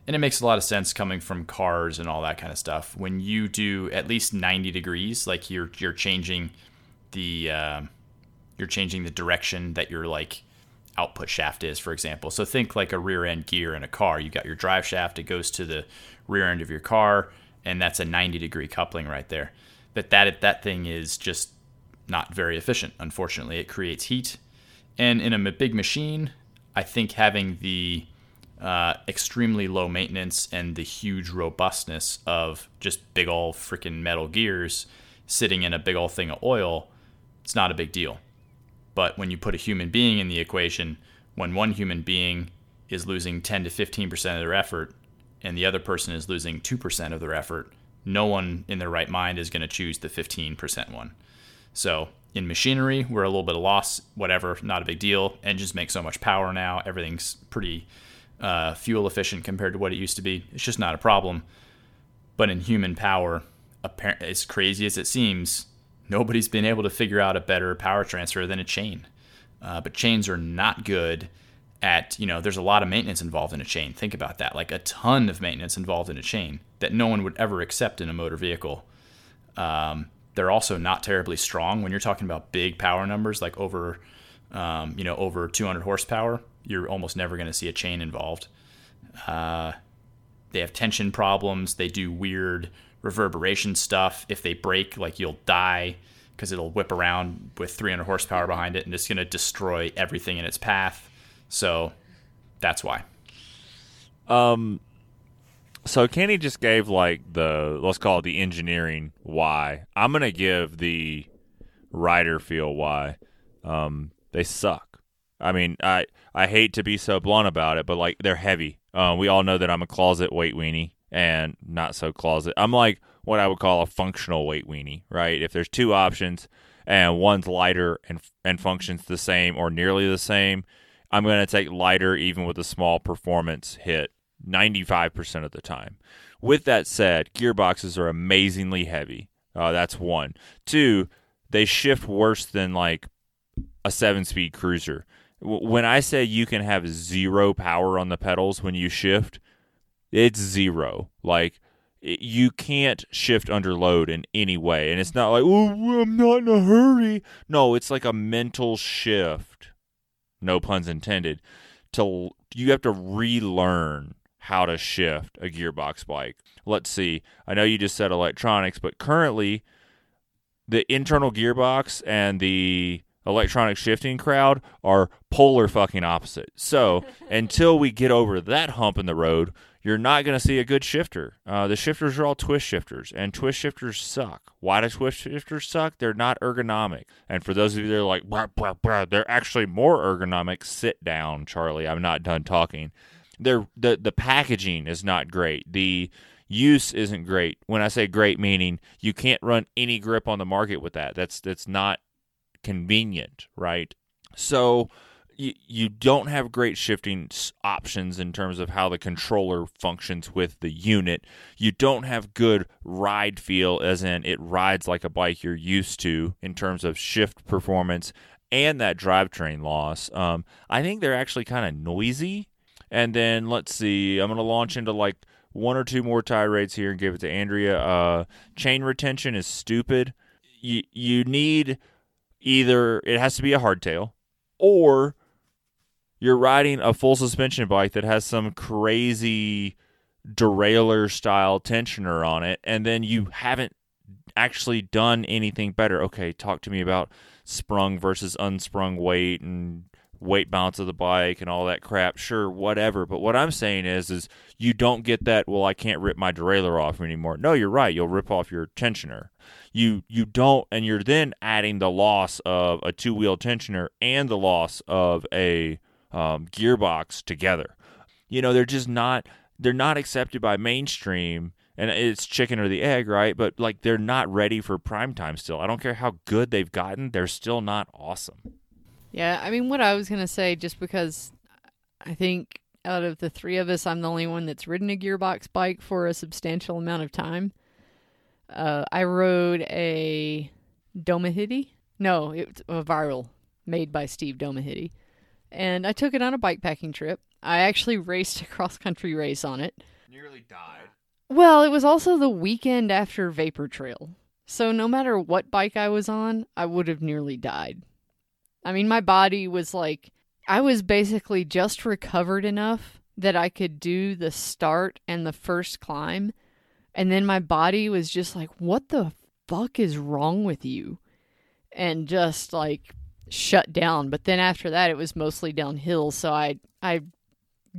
And it makes a lot of sense coming from cars and all that kind of stuff. When you do at least 90 degrees, like you're you're changing the uh, you're changing the direction that you're like output shaft is, for example. So think like a rear end gear in a car. You got your drive shaft, it goes to the rear end of your car, and that's a 90 degree coupling right there. But that that thing is just not very efficient. Unfortunately, it creates heat, and in a big machine, I think having the uh, extremely low maintenance and the huge robustness of just big old freaking metal gears sitting in a big old thing of oil, it's not a big deal. But when you put a human being in the equation, when one human being is losing 10 to 15% of their effort and the other person is losing 2% of their effort, no one in their right mind is going to choose the 15% one. So in machinery, we're a little bit of loss, whatever, not a big deal. Engines make so much power now, everything's pretty uh, fuel efficient compared to what it used to be. It's just not a problem. But in human power, appar- as crazy as it seems, nobody's been able to figure out a better power transfer than a chain. Uh, but chains are not good at, you know, there's a lot of maintenance involved in a chain. Think about that. Like a ton of maintenance involved in a chain that no one would ever accept in a motor vehicle. Um, they're also not terribly strong when you're talking about big power numbers, like over, um, you know, over 200 horsepower. You're almost never going to see a chain involved. Uh, they have tension problems. They do weird reverberation stuff. If they break, like you'll die because it'll whip around with 300 horsepower behind it and it's going to destroy everything in its path. So that's why. Um, so Kenny just gave like the let's call it the engineering why. I'm gonna give the rider feel why. Um, they suck. I mean, I I hate to be so blunt about it, but like they're heavy. Uh, we all know that I'm a closet weight weenie and not so closet. I'm like what I would call a functional weight weenie, right? If there's two options and one's lighter and and functions the same or nearly the same, I'm going to take lighter even with a small performance hit 95% of the time. With that said, gearboxes are amazingly heavy. Uh, that's one. Two, they shift worse than like a seven speed cruiser. W- When I say you can have zero power on the pedals when you shift, it's zero. Like, you can't shift under load in any way. And it's not like, oh, I'm not in a hurry. No, it's like a mental shift no puns intended to you have to relearn how to shift a gearbox bike let's see i know you just said electronics but currently the internal gearbox and the electronic shifting crowd are polar fucking opposite so until we get over that hump in the road you're not going to see a good shifter. Uh, the shifters are all twist shifters, and twist shifters suck. Why do twist shifters suck? They're not ergonomic. And for those of you that are like, blah, blah, blah, they're actually more ergonomic. Sit down, Charlie. I'm not done talking. They're, the the packaging is not great. The use isn't great. When I say great, meaning you can't run any grip on the market with that. That's that's not convenient, right? So you, you don't have great shifting options in terms of how the controller functions with the unit. You don't have good ride feel, as in it rides like a bike you're used to in terms of shift performance and that drivetrain loss. Um, I think they're actually kind of noisy. And then let's see, I'm going to launch into like one or two more tirades here and give it to Andrea. Uh, chain retention is stupid. You you need either it has to be a hardtail or you're riding a full suspension bike that has some crazy derailleur style tensioner on it and then you haven't actually done anything better. Okay, talk to me about sprung versus unsprung weight and weight balance of the bike and all that crap. Sure, whatever. But what I'm saying is, is you don't get that. Well, I can't rip my derailleur off anymore. No, you're right. You'll rip off your tensioner. You you don't, and you're then adding the loss of a two wheel tensioner and the loss of a um, gearbox together. You know, they're just not they're not accepted by mainstream and it's chicken or the egg, right? But like they're not ready for prime time still. I don't care how good they've gotten, they're still not awesome. Yeah, I mean, what I was gonna say, just because I think out of the three of us, I'm the only one that's ridden a gearbox bike for a substantial amount of time. Uh, I rode a Domahidy. No, it's a viral made by Steve Domahidy, and I took it on a bike packing trip. I actually raced a cross country race on it. Nearly died. Well, it was also the weekend after Vapor Trail. So no matter what bike I was on, I would have nearly died. I mean, my body was like, I was basically just recovered enough that I could do the start and the first climb. And then my body was just like, what the fuck is wrong with you? And just like shut down. But then after that, it was mostly downhill. So I, I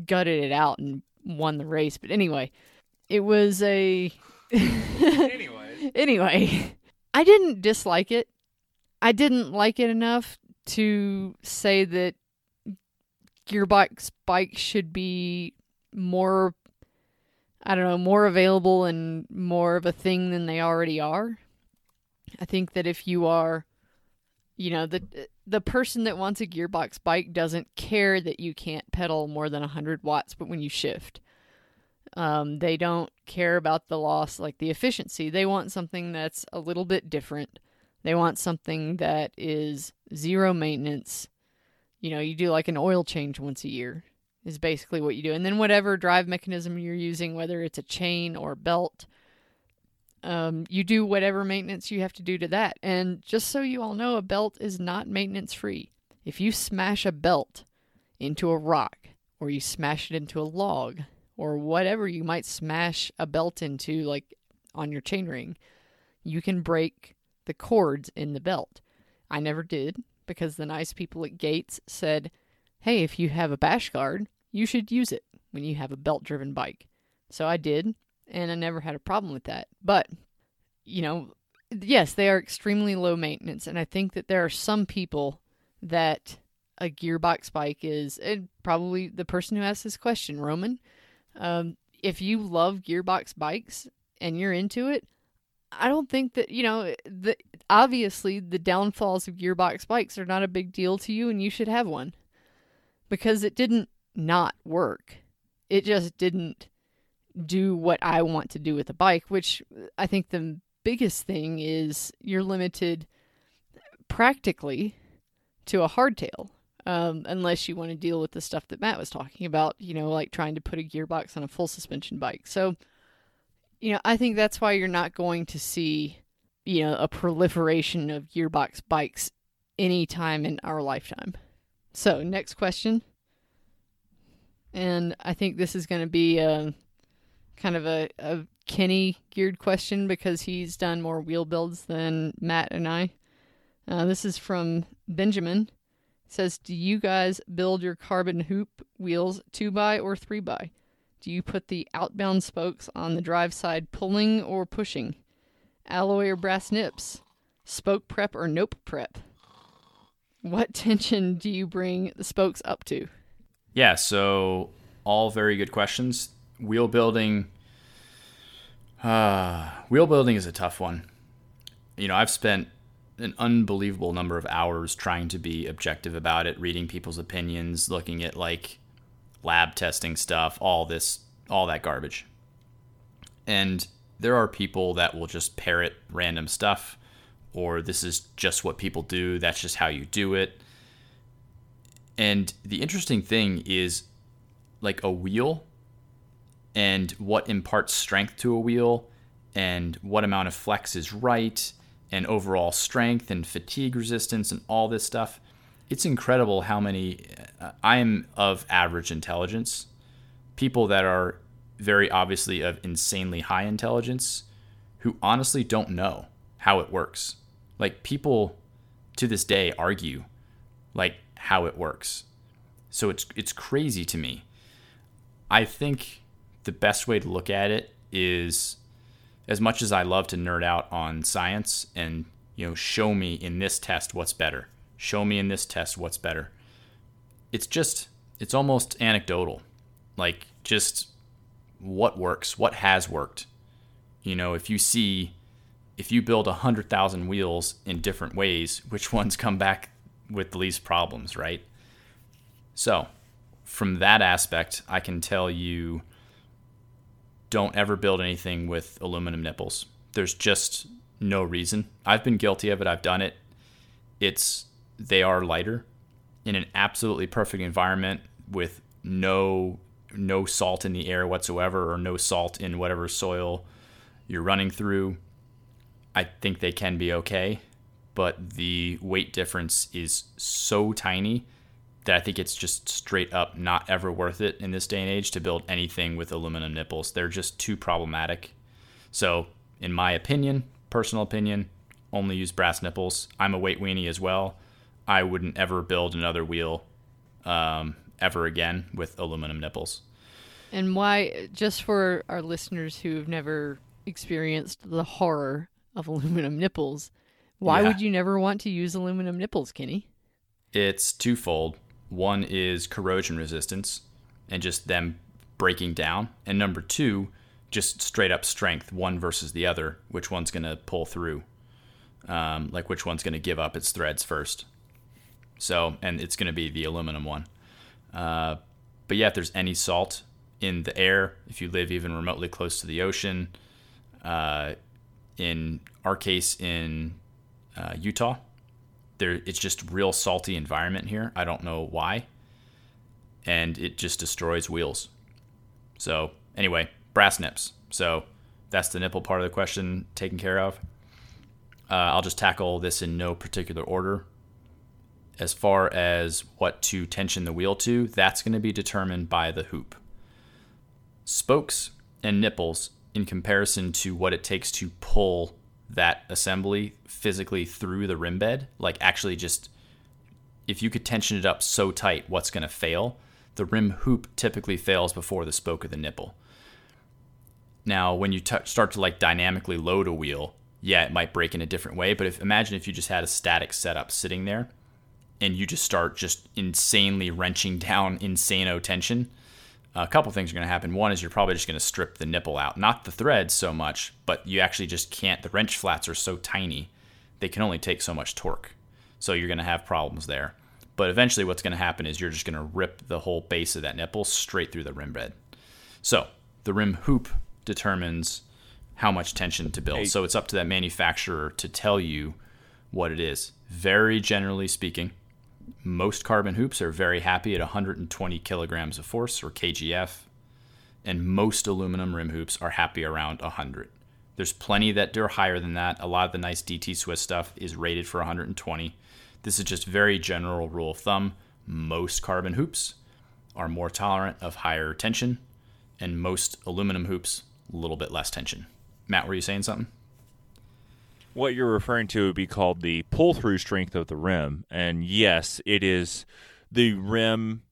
gutted it out and won the race. But anyway, it was a. anyway. anyway, I didn't dislike it. I didn't like it enough to say that gearbox bikes should be more I don't know, more available and more of a thing than they already are. I think that if you are you know, the the person that wants a gearbox bike doesn't care that you can't pedal more than 100 watts but when you shift. Um, they don't care about the loss like the efficiency. They want something that's a little bit different they want something that is zero maintenance. You know, you do like an oil change once a year, is basically what you do. And then whatever drive mechanism you're using, whether it's a chain or belt, um, you do whatever maintenance you have to do to that. And just so you all know, a belt is not maintenance free. If you smash a belt into a rock, or you smash it into a log, or whatever you might smash a belt into, like on your chainring, you can break the cords in the belt. I never did because the nice people at Gates said, hey, if you have a bash guard, you should use it when you have a belt driven bike. So I did, and I never had a problem with that. But, you know, yes, they are extremely low maintenance, and I think that there are some people that a gearbox bike is, and probably the person who asked this question, Roman. Um, if you love gearbox bikes and you're into it, I don't think that you know the obviously the downfalls of gearbox bikes are not a big deal to you, and you should have one because it didn't not work. It just didn't do what I want to do with a bike, which I think the biggest thing is you're limited practically to a hardtail. Um, unless you want to deal with the stuff that Matt was talking about, you know, like trying to put a gearbox on a full suspension bike. So, you know, I think that's why you're not going to see, you know, a proliferation of gearbox bikes anytime in our lifetime. So, next question. And I think this is going to be a, kind of a, a Kenny geared question because he's done more wheel builds than Matt and I. Uh, this is from Benjamin. It says, Do you guys build your carbon hoop wheels 2 by or 3 by? Do you put the outbound spokes on the drive side pulling or pushing? Alloy or brass nips? Spoke prep or nope prep? What tension do you bring the spokes up to? Yeah, so all very good questions. Wheel building, Uh, wheel building is a tough one. You know, I've spent an unbelievable number of hours trying to be objective about it, reading people's opinions, looking at like lab testing stuff, all this, all that garbage. And there are people that will just parrot random stuff, or this is just what people do, that's just how you do it. And the interesting thing is like a wheel and what imparts strength to a wheel and what amount of flex is right and overall strength and fatigue resistance and all this stuff. It's incredible how many uh, I am of average intelligence. People that are very obviously of insanely high intelligence who honestly don't know how it works. Like people to this day argue like how it works. So it's it's crazy to me. I think the best way to look at it is as much as I love to nerd out on science and you know show me in this test what's better. Show me in this test what's better. It's just it's almost anecdotal. Like just what works, what has worked. You know, if you see if you build a hundred thousand wheels in different ways, which ones come back with the least problems, right? So, from that aspect, I can tell you don't ever build anything with aluminum nipples. There's just no reason. I've been guilty of it. I've done it. It's they are lighter in an absolutely perfect environment with no no salt in the air whatsoever or no salt in whatever soil you're running through. I think they can be okay, but the weight difference is so tiny that I think it's just straight up not ever worth it in this day and age to build anything with aluminum nipples. They're just too problematic. So, in my opinion, personal opinion, only use brass nipples. I'm a weight weenie as well. I wouldn't ever build another wheel um, ever again with aluminum nipples. And why, just for our listeners who have never experienced the horror of aluminum nipples, why Yeah. would you never want to use aluminum nipples, Kenny? It's twofold. One is corrosion resistance and just them breaking down. And number two, just straight up strength, one versus the other. Which one's going to pull through? Um, like which one's going to give up its threads first? So, and it's going to be the aluminum one. Uh, but yeah, if there's any salt in the air, if you live even remotely close to the ocean, uh, in our case in uh, Utah, there it's just real salty environment here. I don't know why. And it just destroys wheels. So anyway, brass nips. So that's the nipple part of the question taken care of. Uh, I'll just tackle this in no particular order. As far as what to tension the wheel to, that's going to be determined by the hoop. Spokes and nipples, in comparison to what it takes to pull that assembly physically through the rim bed, like actually just if you could tension it up so tight, what's going to fail? The rim hoop typically fails before the spoke of the nipple. Now, when you t- start to like dynamically load a wheel, yeah, it might break in a different way. But if imagine if you just had a static setup sitting there, and you just start just insanely wrenching down insano tension, a couple things are going to happen. One is you're probably just going to strip the nipple out, not the threads so much, but you actually just can't. The wrench flats are so tiny, they can only take so much torque. So you're going to have problems there. But eventually, what's going to happen is you're just going to rip the whole base of that nipple straight through the rim bed. So the rim hoop determines how much tension to build. So it's up to that manufacturer to tell you what it is. Very generally speaking, most carbon hoops are very happy at 120 kilograms of force or kgf, and most aluminum rim hoops are happy around 100. There's plenty that are higher than that. A lot of the nice DT Swiss stuff is rated for 120. This is just very general rule of thumb. Most carbon hoops are more tolerant of higher tension, and most aluminum hoops a little bit less tension. Matt, were you saying something? What you're referring to would be called the pull through strength of the rim. And yes, it is the rim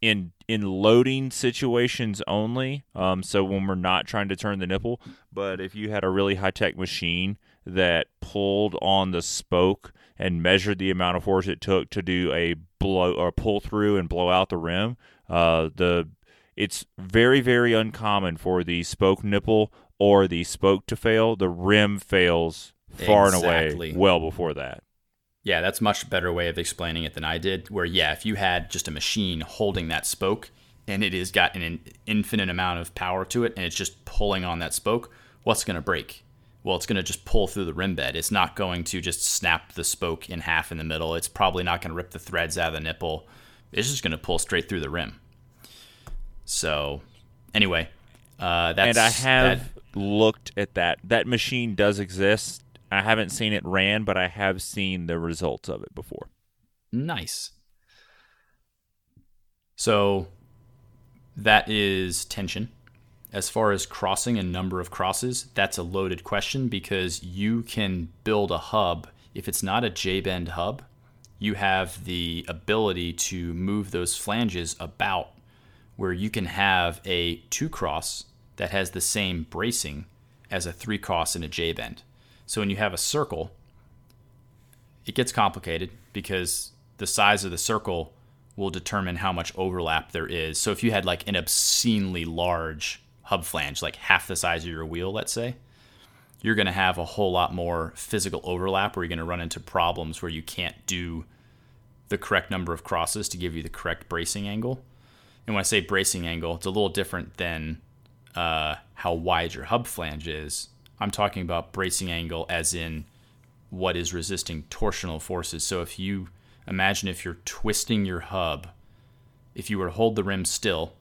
in in loading situations only. Um, so when we're not trying to turn the nipple, but if you had a really high tech machine that pulled on the spoke and measured the amount of force it took to do a blow or pull through and blow out the rim, uh, the it's very very uncommon for the spoke nipple or the spoke to fail, the rim fails far Exactly. and away well before that. Yeah, that's much better way of explaining it than I did. Where yeah, if you had just a machine holding that spoke and it has got an infinite amount of power to it and it's just pulling on that spoke, what's going to break? Well, it's going to just pull through the rim bed. It's not going to just snap the spoke in half in the middle. It's probably not going to rip the threads out of the nipple. It's just going to pull straight through the rim. So, anyway, uh, that's and I have that- looked at that. That machine does exist. I haven't seen it ran, but I have seen the results of it before. Nice. So that is tension. As far as crossing and number of crosses, that's a loaded question because you can build a hub. If it's not a J-bend hub, you have the ability to move those flanges about where you can have a two cross that has the same bracing as a three cross in a J bend. So when you have a circle, it gets complicated because the size of the circle will determine how much overlap there is. So if you had like an obscenely large hub flange, like half the size of your wheel, let's say, you're going to have a whole lot more physical overlap where you're going to run into problems where you can't do the correct number of crosses to give you the correct bracing angle. And when I say bracing angle, it's a little different than uh, how wide your hub flange is. I'm talking about bracing angle as in what is resisting torsional forces. So if you imagine if you're twisting your hub, if you were to hold the rim still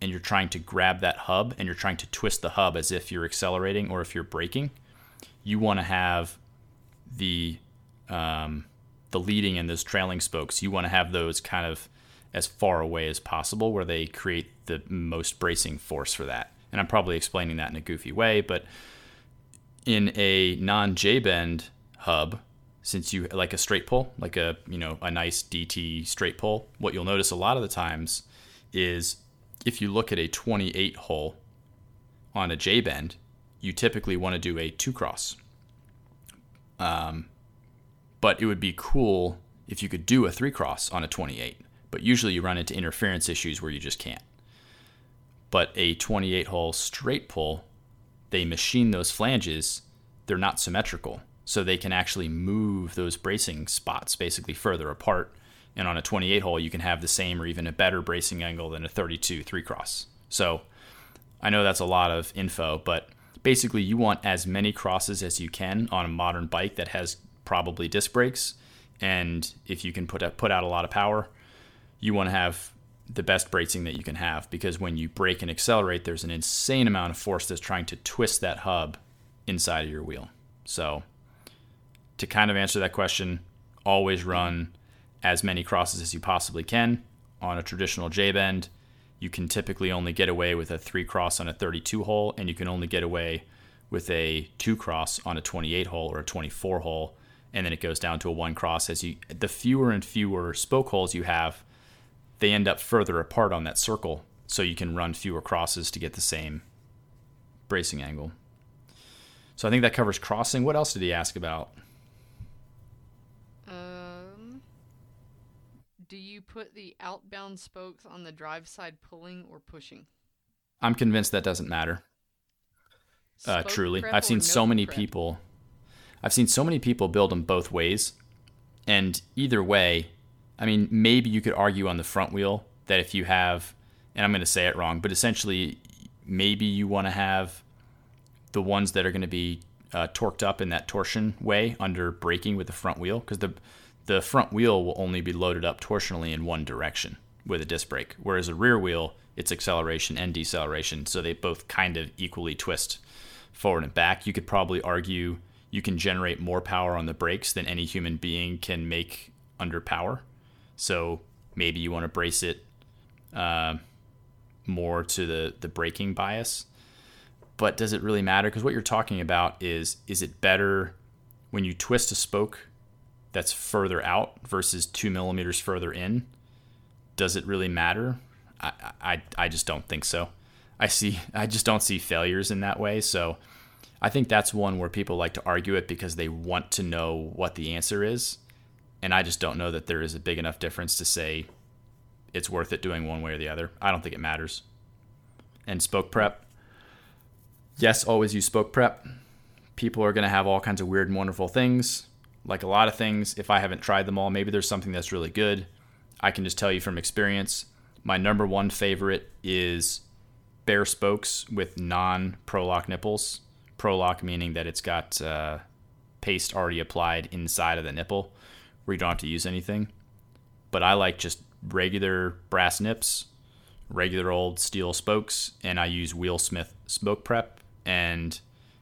and you're trying to grab that hub and you're trying to twist the hub as if you're accelerating or if you're braking, you want to have the um, the leading and those trailing spokes. You want to have those kind of as far away as possible where they create the most bracing force for that. And I'm probably explaining that in a goofy way, but in a non J bend hub, since you like a straight pull, like a you know a nice DT straight pull, what you'll notice a lot of the times is if you look at a 28 hole on a J bend, you typically want to do a two cross. Um, but it would be cool if you could do a three cross on a 28. But usually you run into interference issues where you just can't. But a 28 hole straight pull, they machine those flanges, they're not symmetrical. So they can actually move those bracing spots basically further apart. And on a 28 hole, you can have the same or even a better bracing angle than a 32 three cross. So I know that's a lot of info, but basically you want as many crosses as you can on a modern bike that has probably disc brakes. And if you can put out, put out a lot of power, you want to have the best bracing that you can have because when you brake and accelerate, there's an insane amount of force that's trying to twist that hub inside of your wheel. So, to kind of answer that question, always run as many crosses as you possibly can on a traditional J bend. You can typically only get away with a three cross on a 32 hole, and you can only get away with a two cross on a 28 hole or a 24 hole, and then it goes down to a one cross. As you, the fewer and fewer spoke holes you have, they end up further apart on that circle, so you can run fewer crosses to get the same bracing angle. So I think that covers crossing. What else did he ask about? Um, do you put the outbound spokes on the drive side pulling or pushing? I'm convinced that doesn't matter. Uh, truly, I've seen so many prep? people. I've seen so many people build them both ways, and either way, I mean, maybe you could argue on the front wheel that if you have, and I'm going to say it wrong, but essentially, maybe you want to have the ones that are going to be uh, torqued up in that torsion way under braking with the front wheel, because the the front wheel will only be loaded up torsionally in one direction with a disc brake, whereas a rear wheel, it's acceleration and deceleration, so they both kind of equally twist forward and back. You could probably argue you can generate more power on the brakes than any human being can make under power. So maybe you want to brace it uh, more to the the braking bias. But does it really matter? Because what you're talking about is is it better when you twist a spoke that's further out versus two millimeters further in? Does it really matter? I, I, I just don't think so. I see I just don't see failures in that way. So I think that's one where people like to argue it because they want to know what the answer is. And I just don't know that there is a big enough difference to say it's worth it doing one way or the other. I don't think it matters. And spoke prep, yes, always use spoke prep. People are going to have all kinds of weird and wonderful things. Like a lot of things, if I haven't tried them all, maybe there's something that's really good. I can just tell you from experience. My number one favorite is bare spokes with non Prolock nipples. Prolock meaning that it's got uh, paste already applied inside of the nipple where you don't have to use anything. But I like just regular brass nips, regular old steel spokes, and I use Wheelsmith spoke prep and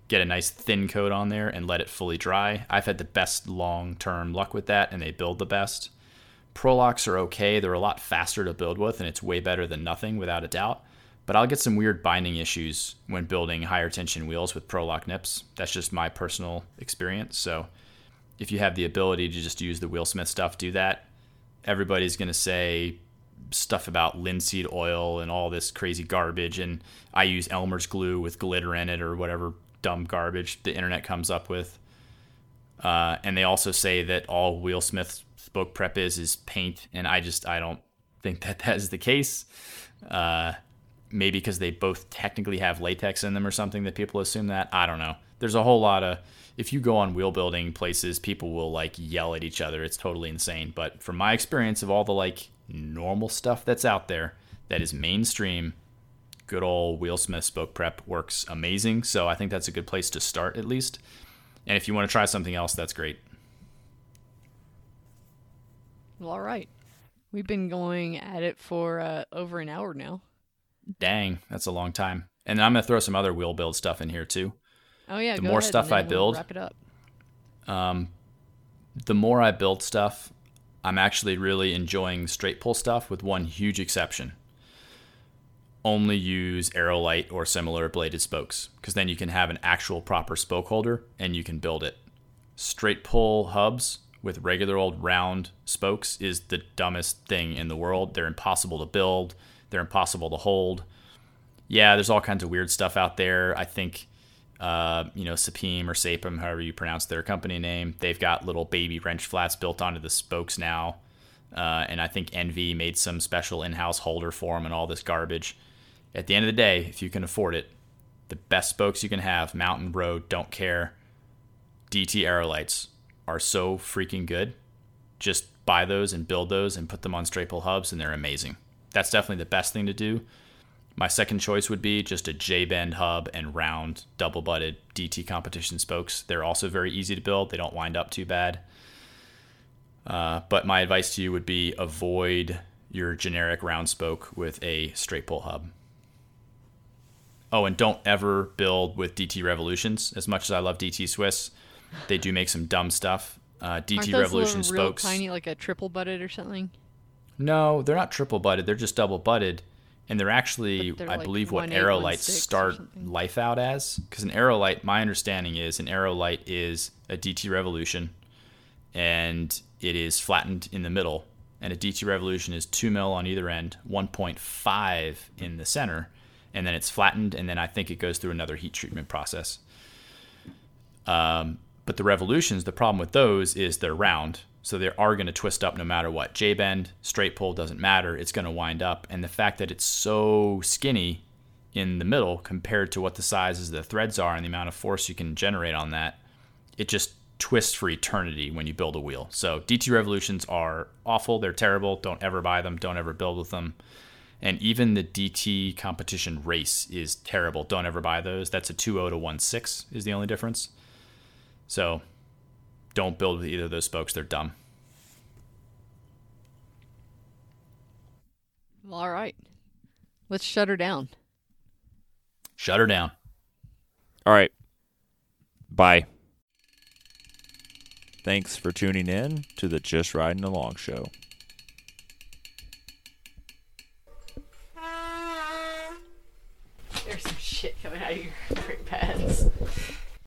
get a nice thin coat on there and let it fully dry. I've had the best long term luck with that, and they build the best. Prolocks are okay. They're a lot faster to build with, and it's way better than nothing without a doubt. But I'll get some weird binding issues when building higher tension wheels with Prolock nips. That's just my personal experience. So if you have the ability to just use the Will Wheelsmith stuff, do that. Everybody's going to say stuff about linseed oil and all this crazy garbage. And I use Elmer's glue with glitter in it or whatever dumb garbage the internet comes up with. Uh, and they also say that all Will Wheelsmith spoke prep is is paint, and I just I don't think that that is the case. Uh, maybe because they both technically have latex in them or something that people assume that. I don't know. There's a whole lot of if you go on wheel building places, people will like yell at each other. It's totally insane. But from my experience of all the like normal stuff that's out there that is mainstream, good old Wheelsmith spoke prep works amazing. So I think that's a good place to start at least. And if you want to try something else, that's great. Well, all right. We've been going at it for uh, over an hour now. Dang, that's a long time. And I'm gonna throw some other wheel build stuff in here too. Oh yeah. The more ahead, stuff I we'll build- wrap it up. Um, the more I build stuff, I'm actually really enjoying straight pull stuff with one huge exception. Only use Aerolite or similar bladed spokes because then you can have an actual proper spoke holder and you can build it. Straight pull hubs with regular old round spokes is the dumbest thing in the world. They're impossible to build, they're impossible to hold. Yeah, there's all kinds of weird stuff out there. I think uh, you know, Sapim or Sapim, however you pronounce their company name. They've got little baby wrench flats built onto the spokes now. Uh, and I think ENVE made some special in house holder for them and all this garbage. At the end of the day, if you can afford it, the best spokes you can have, mountain, road, don't care. DT Aerolites are so freaking good. Just buy those and build those and put them on straight pull hubs, and they're amazing. That's definitely the best thing to do. My second choice would be just a J bend hub and round double butted DT competition spokes. They're also very easy to build, they don't wind up too bad. Uh, but my advice to you would be avoid your generic round spoke with a straight pull hub. Oh, and don't ever build with DT Revolutions. As much as I love DT Swiss, they do make some dumb stuff. Uh, DT those Revolution little, real spokes. tiny, like a triple butted or something? No, they're not triple butted. They're just double butted, and they're actually, they're I like believe, what 1.8, aerolites start life out as. Because an aerolite, my understanding is, an aerolite is a DT Revolution, and it is flattened in the middle. And a DT Revolution is two mil on either end, 1.5 in the center, and then it's flattened, and then I think it goes through another heat treatment process. Um, but the revolutions, the problem with those is they're round, so they are going to twist up no matter what. J bend, straight pull doesn't matter; it's going to wind up. And the fact that it's so skinny in the middle compared to what the sizes of the threads are and the amount of force you can generate on that, it just twists for eternity when you build a wheel. So DT revolutions are awful; they're terrible. Don't ever buy them. Don't ever build with them. And even the DT competition race is terrible. Don't ever buy those. That's a 2.0 to 1.6 is the only difference. So don't build with either of those spokes. They're dumb. Well, all right. Let's shut her down. Shut her down. All right. Bye. Thanks for tuning in to the Just Riding Along show. There's some shit coming out of your brake pads.